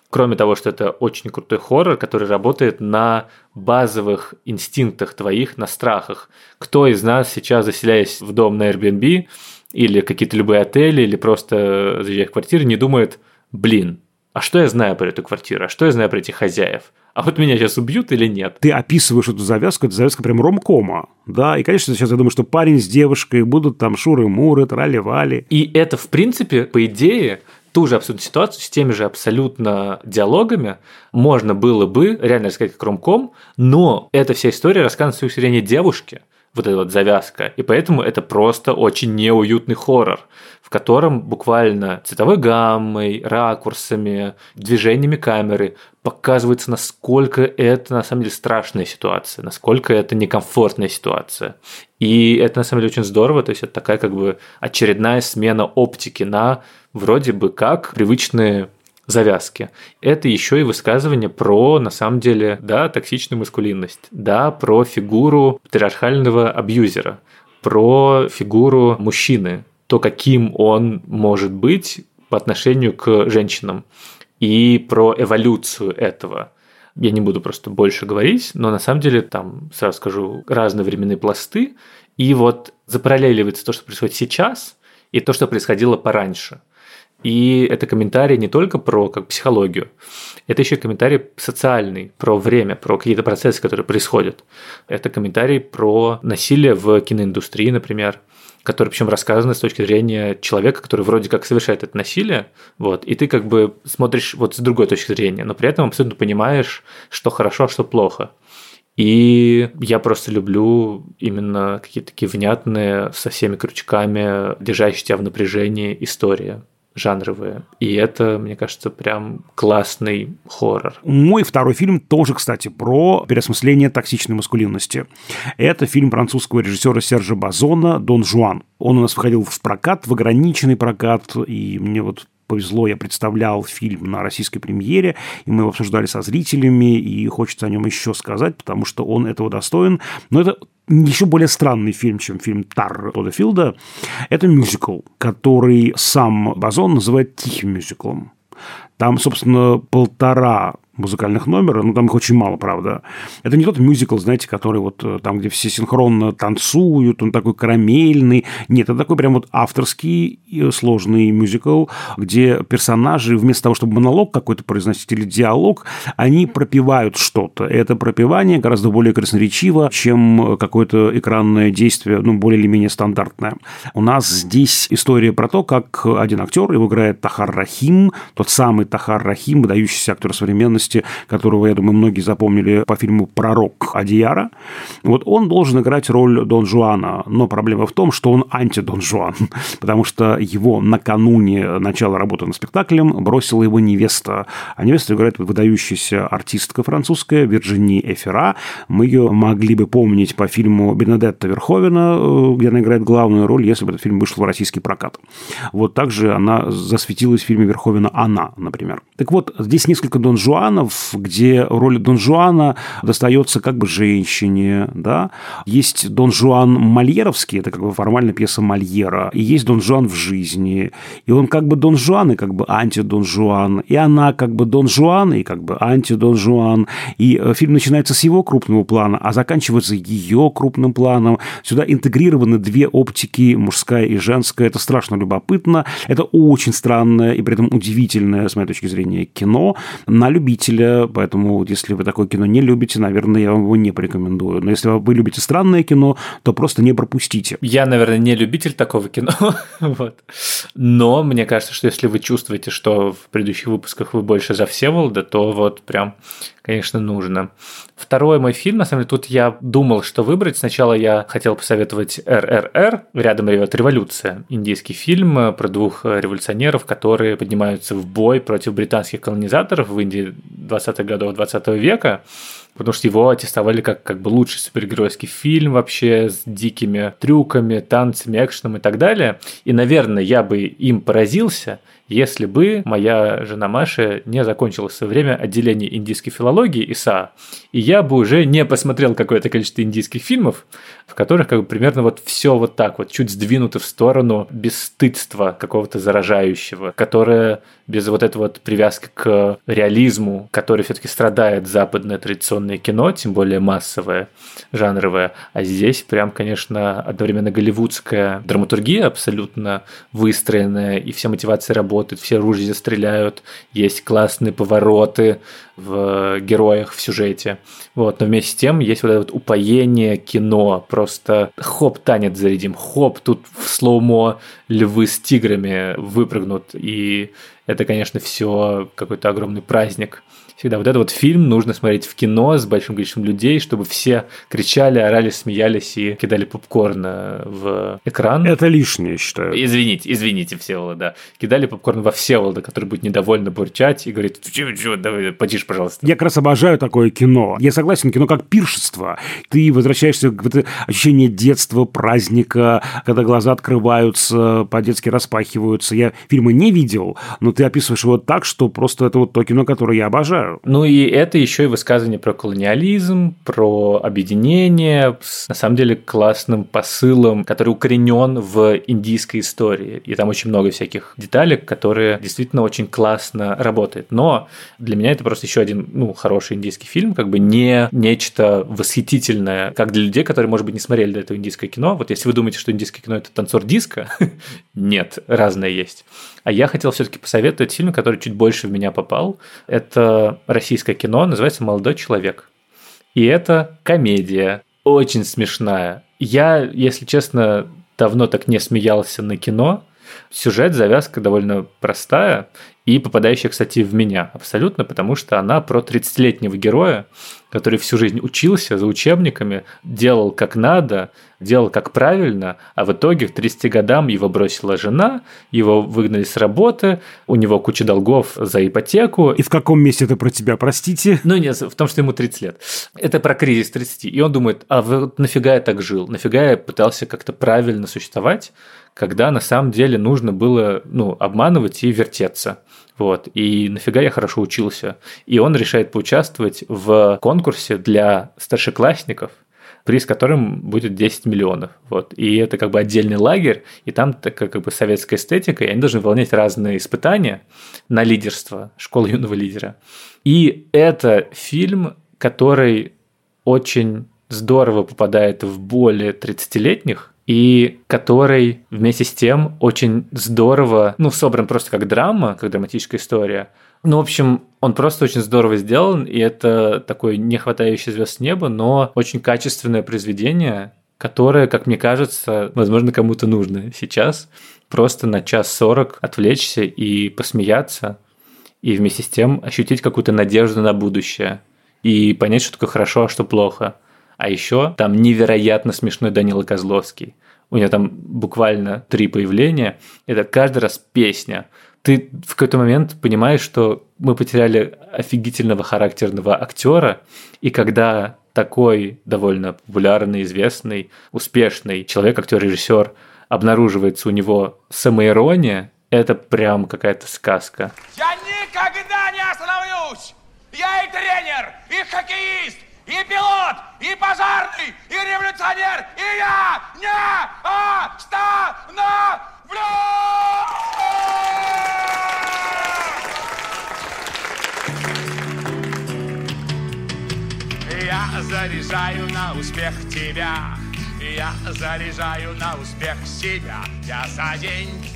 кроме того, что это очень крутой хоррор, который работает на базовых инстинктах твоих, на страхах. Кто из нас сейчас, заселяясь в дом на Airbnb или какие-то любые отели, или просто заезжая в квартиру, не думает, блин, а что я знаю про эту квартиру, а что я знаю про этих хозяев? А вот меня сейчас убьют или нет? Ты описываешь эту завязку, это завязка прям ромкома, да, и, конечно, сейчас я думаю, что парень с девушкой будут там шуры-муры, трали-вали. И это, в принципе, по идее, ту же абсолютно ситуацию с теми же абсолютно диалогами можно было бы реально рассказать как ромком, но эта вся история рассказана с точки девушки, вот эта вот завязка, и поэтому это просто очень неуютный хоррор в котором буквально цветовой гаммой, ракурсами, движениями камеры показывается, насколько это на самом деле страшная ситуация, насколько это некомфортная ситуация. И это на самом деле очень здорово, то есть это такая как бы очередная смена оптики на вроде бы как привычные завязки. Это еще и высказывание про, на самом деле, да, токсичную маскулинность, да, про фигуру патриархального абьюзера, про фигуру мужчины, то, каким он может быть по отношению к женщинам, и про эволюцию этого. Я не буду просто больше говорить, но на самом деле там, сразу скажу, разные временные пласты, и вот запараллеливается то, что происходит сейчас, и то, что происходило пораньше. И это комментарий не только про как, психологию, это еще комментарий социальный, про время, про какие-то процессы, которые происходят. Это комментарий про насилие в киноиндустрии, например, которые причем рассказаны с точки зрения человека, который вроде как совершает это насилие, вот, и ты как бы смотришь вот с другой точки зрения, но при этом абсолютно понимаешь, что хорошо, а что плохо. И я просто люблю именно какие-то такие внятные, со всеми крючками, держащие тебя в напряжении истории жанровые. И это, мне кажется, прям классный хоррор. Мой второй фильм тоже, кстати, про переосмысление токсичной маскулинности. Это фильм французского режиссера Сержа Базона «Дон Жуан». Он у нас выходил в прокат, в ограниченный прокат, и мне вот повезло, я представлял фильм на российской премьере, и мы его обсуждали со зрителями, и хочется о нем еще сказать, потому что он этого достоин. Но это еще более странный фильм, чем фильм Тар Тодда Филда. Это мюзикл, который сам Базон называет тихим мюзиклом. Там, собственно, полтора музыкальных номера, ну, там их очень мало, правда. Это не тот мюзикл, знаете, который вот э, там, где все синхронно танцуют, он такой карамельный. Нет, это такой прям вот авторский сложный мюзикл, где персонажи вместо того, чтобы монолог какой-то произносить или диалог, они пропивают что-то. Это пропивание гораздо более красноречиво, чем какое-то экранное действие, ну, более или менее стандартное. У нас здесь история про то, как один актер, его играет Тахар Рахим, тот самый Тахар Рахим, выдающийся актер современности, личности, которого, я думаю, многие запомнили по фильму «Пророк» Адияра. Вот он должен играть роль Дон Жуана, но проблема в том, что он анти-Дон Жуан, потому что его накануне начала работы над спектаклем бросила его невеста. А невеста играет выдающаяся артистка французская Вирджини Эфера. Мы ее могли бы помнить по фильму Бенедетта Верховена, э, где она играет главную роль, если бы этот фильм вышел в российский прокат. Вот также она засветилась в фильме Верховена «Она», например. Так вот, здесь несколько Дон Жуан романов, где роль Дон Жуана достается как бы женщине, да. Есть Дон Жуан Мольеровский, это как бы формально пьеса Мольера, и есть Дон Жуан в жизни, и он как бы Дон Жуан и как бы анти-Дон Жуан, и она как бы Дон Жуан и как бы анти-Дон Жуан, и э, фильм начинается с его крупного плана, а заканчивается ее крупным планом. Сюда интегрированы две оптики, мужская и женская, это страшно любопытно, это очень странное и при этом удивительное, с моей точки зрения, кино. На любителя любителя, поэтому если вы такое кино не любите, наверное, я вам его не порекомендую. Но если вы любите странное кино, то просто не пропустите. Я, наверное, не любитель такого кино, вот. но мне кажется, что если вы чувствуете, что в предыдущих выпусках вы больше за Всеволода, то вот прям конечно, нужно. Второй мой фильм, на самом деле, тут я думал, что выбрать. Сначала я хотел посоветовать РРР, «Рядом ревет революция», индийский фильм про двух революционеров, которые поднимаются в бой против британских колонизаторов в Индии 20-х годов 20 века потому что его аттестовали как, как бы лучший супергеройский фильм вообще с дикими трюками, танцами, экшеном и так далее. И, наверное, я бы им поразился, если бы моя жена Маша не закончила в свое время отделение индийской филологии ИСА, и я бы уже не посмотрел какое-то количество индийских фильмов, в которых как бы примерно вот все вот так вот, чуть сдвинуто в сторону бесстыдства какого-то заражающего, которое без вот этой вот привязки к реализму, который все-таки страдает западное традиционное кино, тем более массовое, жанровое. А здесь прям, конечно, одновременно голливудская драматургия абсолютно выстроенная, и все мотивации работают, все ружья стреляют, есть классные повороты в героях в сюжете. Вот. Но вместе с тем есть вот это вот упоение кино, просто хоп, танец зарядим, хоп, тут в слоумо львы с тиграми выпрыгнут, и это, конечно, все какой-то огромный праздник всегда вот этот вот фильм нужно смотреть в кино с большим количеством людей, чтобы все кричали, орали, смеялись и кидали попкорн э, в экран. Это лишнее, я считаю. Извините, извините, Всеволода, да. Кидали попкорн во Всеволода, который будет недовольно бурчать и говорит, чего, чего, давай, потише, пожалуйста. Я как раз обожаю такое кино. Я согласен, кино как пиршество. Ты возвращаешься в это ощущение детства, праздника, когда глаза открываются, по-детски распахиваются. Я фильмы не видел, но ты описываешь его так, что просто это вот то кино, которое я обожаю. Ну и это еще и высказывание про колониализм, про объединение с, на самом деле, классным посылом, который укоренен в индийской истории. И там очень много всяких деталек, которые действительно очень классно работают. Но для меня это просто еще один, ну, хороший индийский фильм, как бы не нечто восхитительное, как для людей, которые, может быть, не смотрели до этого индийское кино. Вот если вы думаете, что индийское кино – это танцор диска, нет, разное есть. А я хотел все-таки посоветовать фильм, который чуть больше в меня попал. Это российское кино, называется «Молодой человек». И это комедия, очень смешная. Я, если честно, давно так не смеялся на кино. Сюжет, завязка довольно простая и попадающая, кстати, в меня абсолютно, потому что она про 30-летнего героя, который всю жизнь учился за учебниками, делал как надо, делал как правильно, а в итоге к 30 годам его бросила жена, его выгнали с работы, у него куча долгов за ипотеку. И в каком месте это про тебя, простите? Ну нет, в том, что ему 30 лет. Это про кризис 30. И он думает, а вот нафига я так жил? Нафига я пытался как-то правильно существовать, когда на самом деле нужно было ну, обманывать и вертеться. Вот. И нафига я хорошо учился. И он решает поучаствовать в конкурсе для старшеклассников, приз которым будет 10 миллионов. Вот. И это как бы отдельный лагерь, и там такая как бы советская эстетика, и они должны выполнять разные испытания на лидерство, школа юного лидера. И это фильм, который очень здорово попадает в более 30-летних, и который вместе с тем очень здорово, ну, собран просто как драма, как драматическая история. Ну, в общем, он просто очень здорово сделан, и это такой не хватающий звезд с неба, но очень качественное произведение, которое, как мне кажется, возможно, кому-то нужно сейчас. Просто на час сорок отвлечься и посмеяться, и вместе с тем ощутить какую-то надежду на будущее, и понять, что такое хорошо, а что плохо – а еще там невероятно смешной Данила Козловский. У него там буквально три появления. Это каждый раз песня. Ты в какой-то момент понимаешь, что мы потеряли офигительного характерного актера, и когда такой довольно популярный, известный, успешный человек, актер, режиссер, обнаруживается у него самоирония, это прям какая-то сказка. Я никогда не остановлюсь! Я и тренер, и хоккеист, и пилот, и пожарный, и революционер, и я не остановлюсь! Я заряжаю на успех тебя, я заряжаю на успех себя. Я за день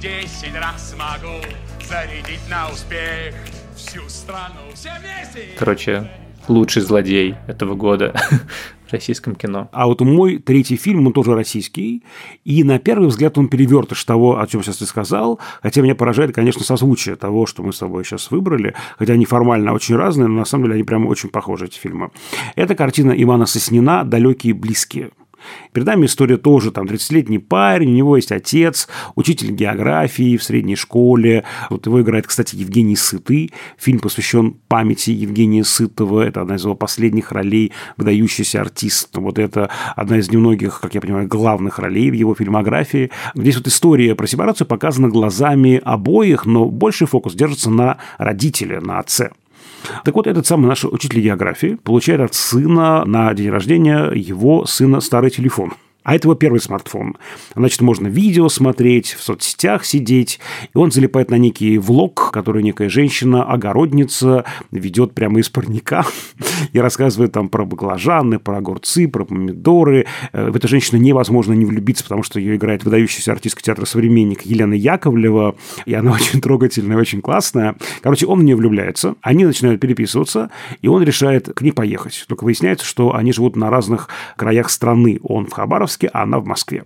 десять раз могу зарядить на успех всю страну. Все вместе! Короче, лучший злодей этого года в российском кино. А вот мой третий фильм, он тоже российский, и на первый взгляд он перевертыш того, о чем сейчас ты сказал, хотя меня поражает, конечно, созвучие того, что мы с тобой сейчас выбрали, хотя они формально очень разные, но на самом деле они прямо очень похожи, эти фильмы. Это картина Ивана Соснина «Далекие близкие». Перед нами история тоже, там, 30-летний парень, у него есть отец, учитель географии в средней школе. Вот его играет, кстати, Евгений Сытый. Фильм посвящен памяти Евгения Сытого. Это одна из его последних ролей, выдающийся артист. Вот это одна из немногих, как я понимаю, главных ролей в его фильмографии. Здесь вот история про сепарацию показана глазами обоих, но больший фокус держится на родителе, на отце. Так вот, этот самый наш учитель географии получает от сына на день рождения его сына старый телефон – а это его первый смартфон. Значит, можно видео смотреть, в соцсетях сидеть. И он залипает на некий влог, который некая женщина, огородница, ведет прямо из парника и рассказывает там про баклажаны, про огурцы, про помидоры. Э, в эту женщину невозможно не влюбиться, потому что ее играет выдающийся артистка театра «Современник» Елена Яковлева, и она очень трогательная, очень классная. Короче, он в нее влюбляется, они начинают переписываться, и он решает к ней поехать. Только выясняется, что они живут на разных краях страны. Он в Хабаровске, Хабаровске, а она в Москве.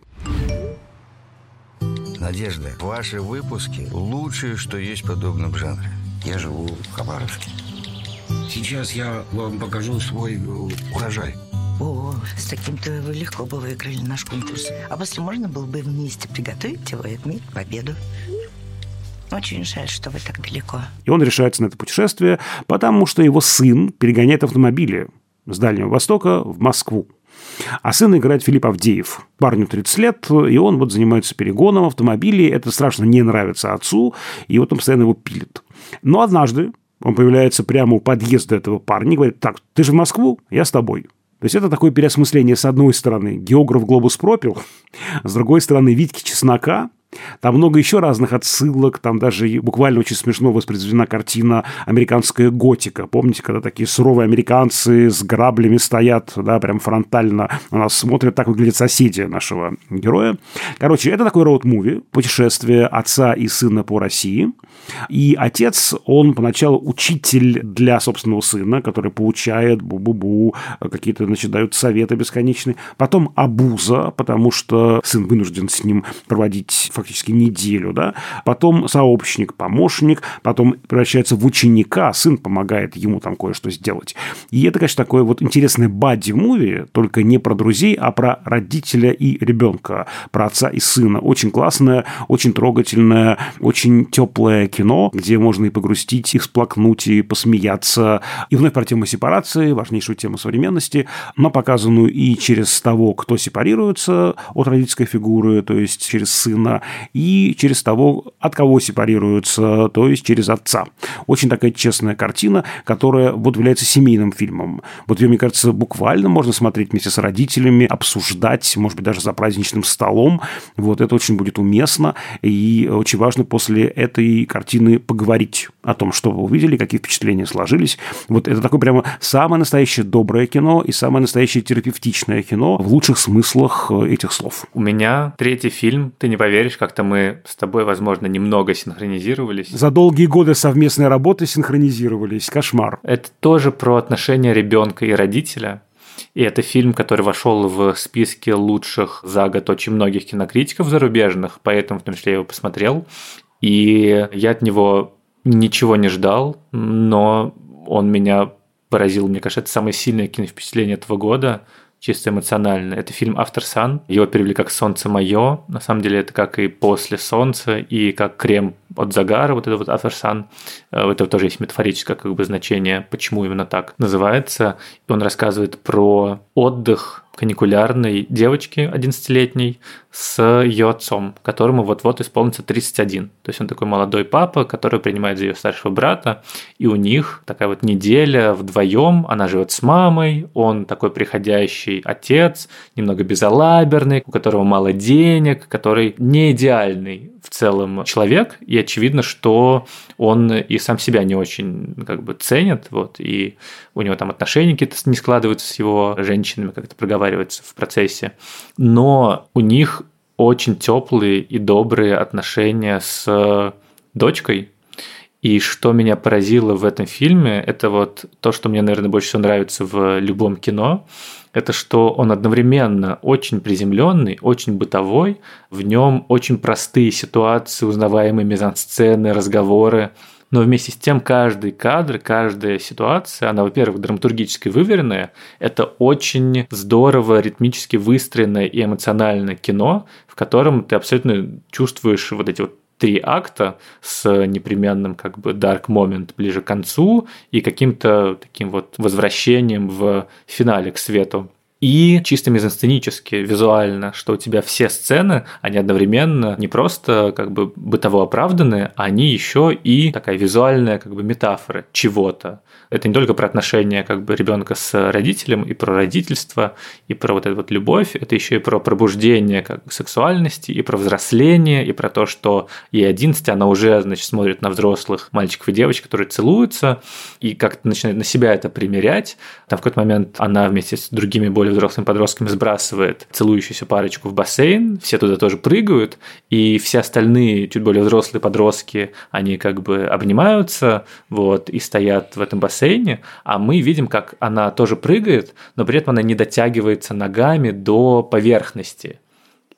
Надежда, ваши выпуски – лучшее, что есть в подобном жанре. Я живу в Хабаровске. Сейчас я вам покажу свой э, урожай. О, с таким-то вы легко бы выиграли наш конкурс. А после можно было бы вместе приготовить его и отметить победу. Очень жаль, что вы так далеко. И он решается на это путешествие, потому что его сын перегоняет автомобили с Дальнего Востока в Москву. А сын играет Филипп Авдеев. Парню 30 лет, и он вот занимается перегоном автомобилей. Это страшно не нравится отцу, и вот он постоянно его пилит. Но однажды он появляется прямо у подъезда этого парня и говорит, так, ты же в Москву, я с тобой. То есть это такое переосмысление, с одной стороны, географ глобус пропил, с другой стороны, Витьки Чеснока, там много еще разных отсылок, там даже буквально очень смешно воспроизведена картина «Американская готика». Помните, когда такие суровые американцы с граблями стоят, да, прям фронтально на нас смотрят, так выглядят соседи нашего героя. Короче, это такой роуд-муви, путешествие отца и сына по России. И отец, он поначалу учитель для собственного сына, который получает бу-бу-бу, какие-то, значит, дают советы бесконечные. Потом абуза, потому что сын вынужден с ним проводить фактически неделю, да, потом сообщник, помощник, потом превращается в ученика, сын помогает ему там кое-что сделать. И это, конечно, такое вот интересное бадди-муви, только не про друзей, а про родителя и ребенка, про отца и сына. Очень классное, очень трогательное, очень теплое кино, где можно и погрустить, и всплакнуть, и посмеяться. И вновь про тему сепарации, важнейшую тему современности, но показанную и через того, кто сепарируется от родительской фигуры, то есть через сына, и через того, от кого сепарируются, то есть через отца. Очень такая честная картина, которая вот является семейным фильмом. Вот ее, мне кажется, буквально можно смотреть вместе с родителями, обсуждать, может быть, даже за праздничным столом. Вот это очень будет уместно, и очень важно после этой картины поговорить о том, что вы увидели, какие впечатления сложились. Вот это такое прямо самое настоящее доброе кино и самое настоящее терапевтичное кино в лучших смыслах э, этих слов. У меня третий фильм, ты не поверишь, как-то мы с тобой, возможно, немного синхронизировались. За долгие годы совместной работы синхронизировались. Кошмар. Это тоже про отношения ребенка и родителя. И это фильм, который вошел в списки лучших за год очень многих кинокритиков зарубежных, поэтому в том числе я его посмотрел. И я от него ничего не ждал, но он меня поразил. Мне кажется, это самое сильное киновпечатление этого года – чисто эмоционально. Это фильм «Автор Сан». Его перевели как «Солнце мое». На самом деле это как и «После солнца», и как «Крем от загара», вот это вот «Автор Сан». Э, это тоже есть метафорическое как бы значение, почему именно так называется. И он рассказывает про отдых каникулярной девочки 11-летней с ее отцом, которому вот-вот исполнится 31. То есть он такой молодой папа, который принимает за ее старшего брата, и у них такая вот неделя вдвоем, она живет с мамой, он такой приходящий отец, немного безалаберный, у которого мало денег, который не идеальный в целом человек, и очевидно, что он и сам себя не очень как бы ценит, вот, и у него там отношения какие-то не складываются с его женщинами, как это проговаривается в процессе, но у них очень теплые и добрые отношения с дочкой, и что меня поразило в этом фильме, это вот то, что мне, наверное, больше всего нравится в любом кино, это что он одновременно очень приземленный, очень бытовой, в нем очень простые ситуации, узнаваемые мизансцены, разговоры, но вместе с тем каждый кадр, каждая ситуация, она, во-первых, драматургически выверенная, это очень здорово ритмически выстроенное и эмоциональное кино, в котором ты абсолютно чувствуешь вот эти вот три акта с непременным как бы dark moment ближе к концу и каким-то таким вот возвращением в финале к свету и чисто мизансценически, визуально, что у тебя все сцены, они одновременно не просто как бы бытово оправданы, они еще и такая визуальная как бы метафора чего-то это не только про отношения как бы ребенка с родителем, и про родительство, и про вот эту вот любовь, это еще и про пробуждение как сексуальности, и про взросление, и про то, что ей 11, она уже, значит, смотрит на взрослых мальчиков и девочек, которые целуются, и как-то начинает на себя это примерять. Там в какой-то момент она вместе с другими более взрослыми подростками сбрасывает целующуюся парочку в бассейн, все туда тоже прыгают, и все остальные чуть более взрослые подростки, они как бы обнимаются, вот, и стоят в этом бассейне, бассейне, а мы видим, как она тоже прыгает, но при этом она не дотягивается ногами до поверхности.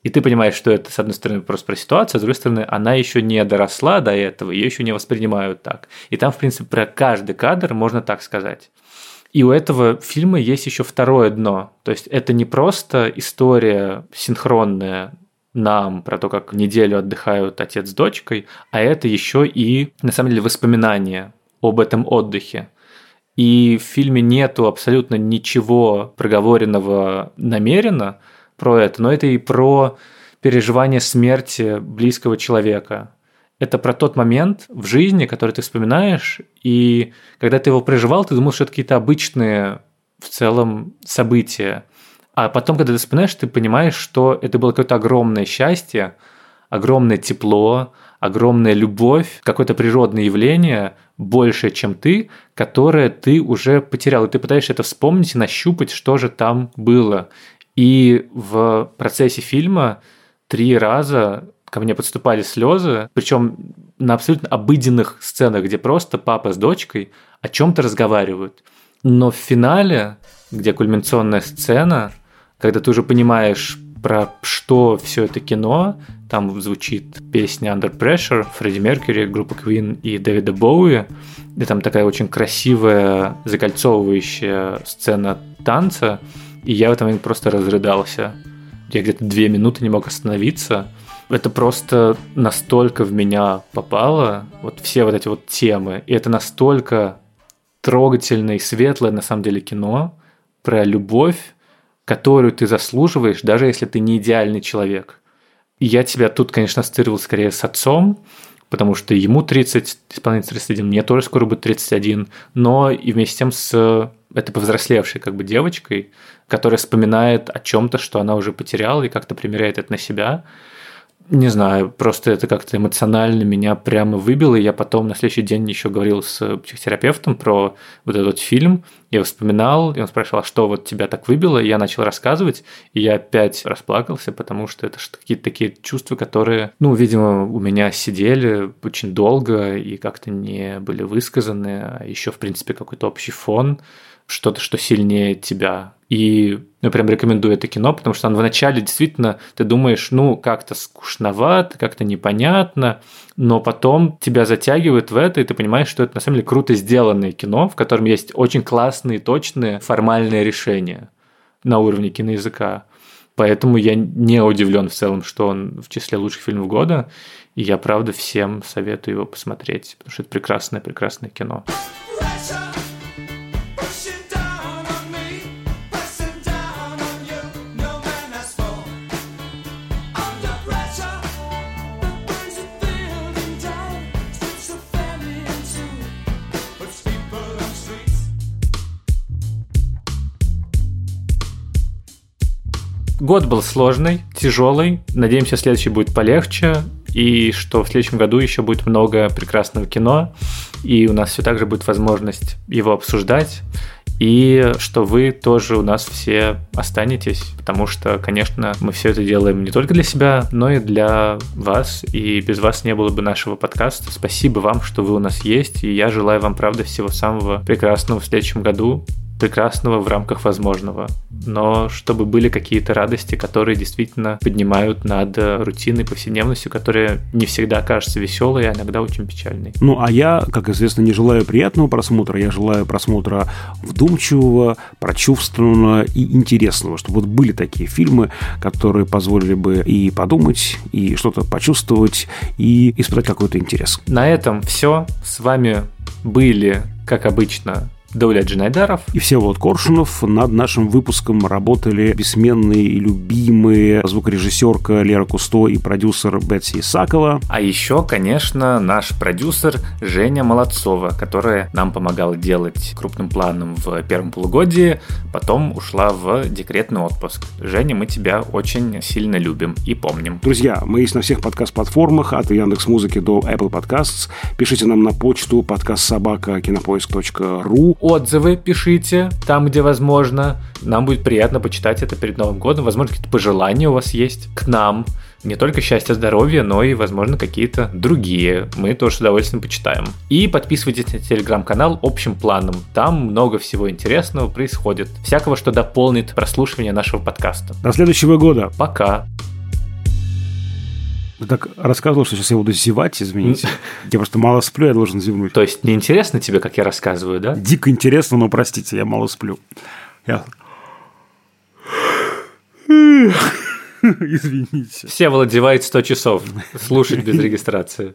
И ты понимаешь, что это, с одной стороны, просто про ситуацию, а с другой стороны, она еще не доросла до этого, ее еще не воспринимают так. И там, в принципе, про каждый кадр можно так сказать. И у этого фильма есть еще второе дно. То есть это не просто история синхронная нам про то, как неделю отдыхают отец с дочкой, а это еще и, на самом деле, воспоминания об этом отдыхе. И в фильме нету абсолютно ничего проговоренного намеренно про это, но это и про переживание смерти близкого человека. Это про тот момент в жизни, который ты вспоминаешь, и когда ты его проживал, ты думал, что это какие-то обычные в целом события. А потом, когда ты вспоминаешь, ты понимаешь, что это было какое-то огромное счастье, огромное тепло, огромная любовь, какое-то природное явление, большее, чем ты, которое ты уже потерял. И ты пытаешься это вспомнить и нащупать, что же там было. И в процессе фильма три раза ко мне подступали слезы, причем на абсолютно обыденных сценах, где просто папа с дочкой о чем-то разговаривают. Но в финале, где кульминационная сцена, когда ты уже понимаешь, про что все это кино. Там звучит песня Under Pressure, Фредди Меркьюри, группа Queen и Дэвида Боуи. И там такая очень красивая, закольцовывающая сцена танца. И я в момент просто разрыдался. Я где-то две минуты не мог остановиться. Это просто настолько в меня попало, вот все вот эти вот темы. И это настолько трогательное и светлое на самом деле кино про любовь, которую ты заслуживаешь, даже если ты не идеальный человек. Я тебя тут, конечно, ассоциировал скорее с отцом, потому что ему 30, исполнится 31, мне тоже скоро будет 31, но и вместе с тем с этой повзрослевшей как бы девочкой, которая вспоминает о чем-то, что она уже потеряла и как-то примеряет это на себя. Не знаю, просто это как-то эмоционально меня прямо выбило. И я потом на следующий день еще говорил с психотерапевтом про вот этот фильм. Я вспоминал, и он спрашивал, а что вот тебя так выбило? И я начал рассказывать, и я опять расплакался, потому что это какие-то такие чувства, которые, ну, видимо, у меня сидели очень долго и как-то не были высказаны. А еще, в принципе, какой-то общий фон что-то, что сильнее тебя. И я прям рекомендую это кино, потому что вначале действительно ты думаешь, ну, как-то скучновато, как-то непонятно, но потом тебя затягивает в это, и ты понимаешь, что это на самом деле круто сделанное кино, в котором есть очень классные, точные, формальные решения на уровне киноязыка. Поэтому я не удивлен в целом, что он в числе лучших фильмов года. И я, правда, всем советую его посмотреть, потому что это прекрасное, прекрасное кино. Год был сложный, тяжелый. Надеемся, следующий будет полегче. И что в следующем году еще будет много прекрасного кино. И у нас все так же будет возможность его обсуждать. И что вы тоже у нас все останетесь, потому что, конечно, мы все это делаем не только для себя, но и для вас, и без вас не было бы нашего подкаста. Спасибо вам, что вы у нас есть, и я желаю вам, правда, всего самого прекрасного в следующем году. прекрасного в рамках возможного. Но чтобы были какие-то радости, которые действительно поднимают над рутинной повседневностью, которая не всегда кажется веселой, а иногда очень печальной. Ну, а я, как известно, не желаю приятного просмотра, я желаю просмотра вдумчивого, прочувствованного и интересного, чтобы вот были такие фильмы, которые позволили бы и подумать, и что-то почувствовать, и испытать какой-то интерес. На этом все. С вами были, как обычно, Давлет Джинайдаров. И все вот Коршунов. Над нашим выпуском работали бессменные и любимые звукорежиссерка Лера Кусто и продюсер Бетси Исакова. А еще, конечно, наш продюсер Женя Молодцова, которая нам помогала делать крупным планом в первом полугодии, потом ушла в декретный отпуск. Женя, мы тебя очень сильно любим и помним. Друзья, мы есть на всех подкаст-платформах, от Яндекс Музыки до Apple Podcasts. Пишите нам на почту подкаст собака кинопоиск.ру отзывы пишите там, где возможно. Нам будет приятно почитать это перед Новым годом. Возможно, какие-то пожелания у вас есть к нам. Не только счастья, здоровья, но и, возможно, какие-то другие. Мы тоже с удовольствием почитаем. И подписывайтесь на телеграм-канал общим планом. Там много всего интересного происходит. Всякого, что дополнит прослушивание нашего подкаста. До следующего года. Пока. Ты так рассказывал, что сейчас я буду зевать, извините. Я просто мало сплю, я должен зевнуть. То есть неинтересно тебе, как я рассказываю, да? Дико интересно, но простите, я мало сплю. Я... Извините. Все владевает 100 часов. Слушать без регистрации.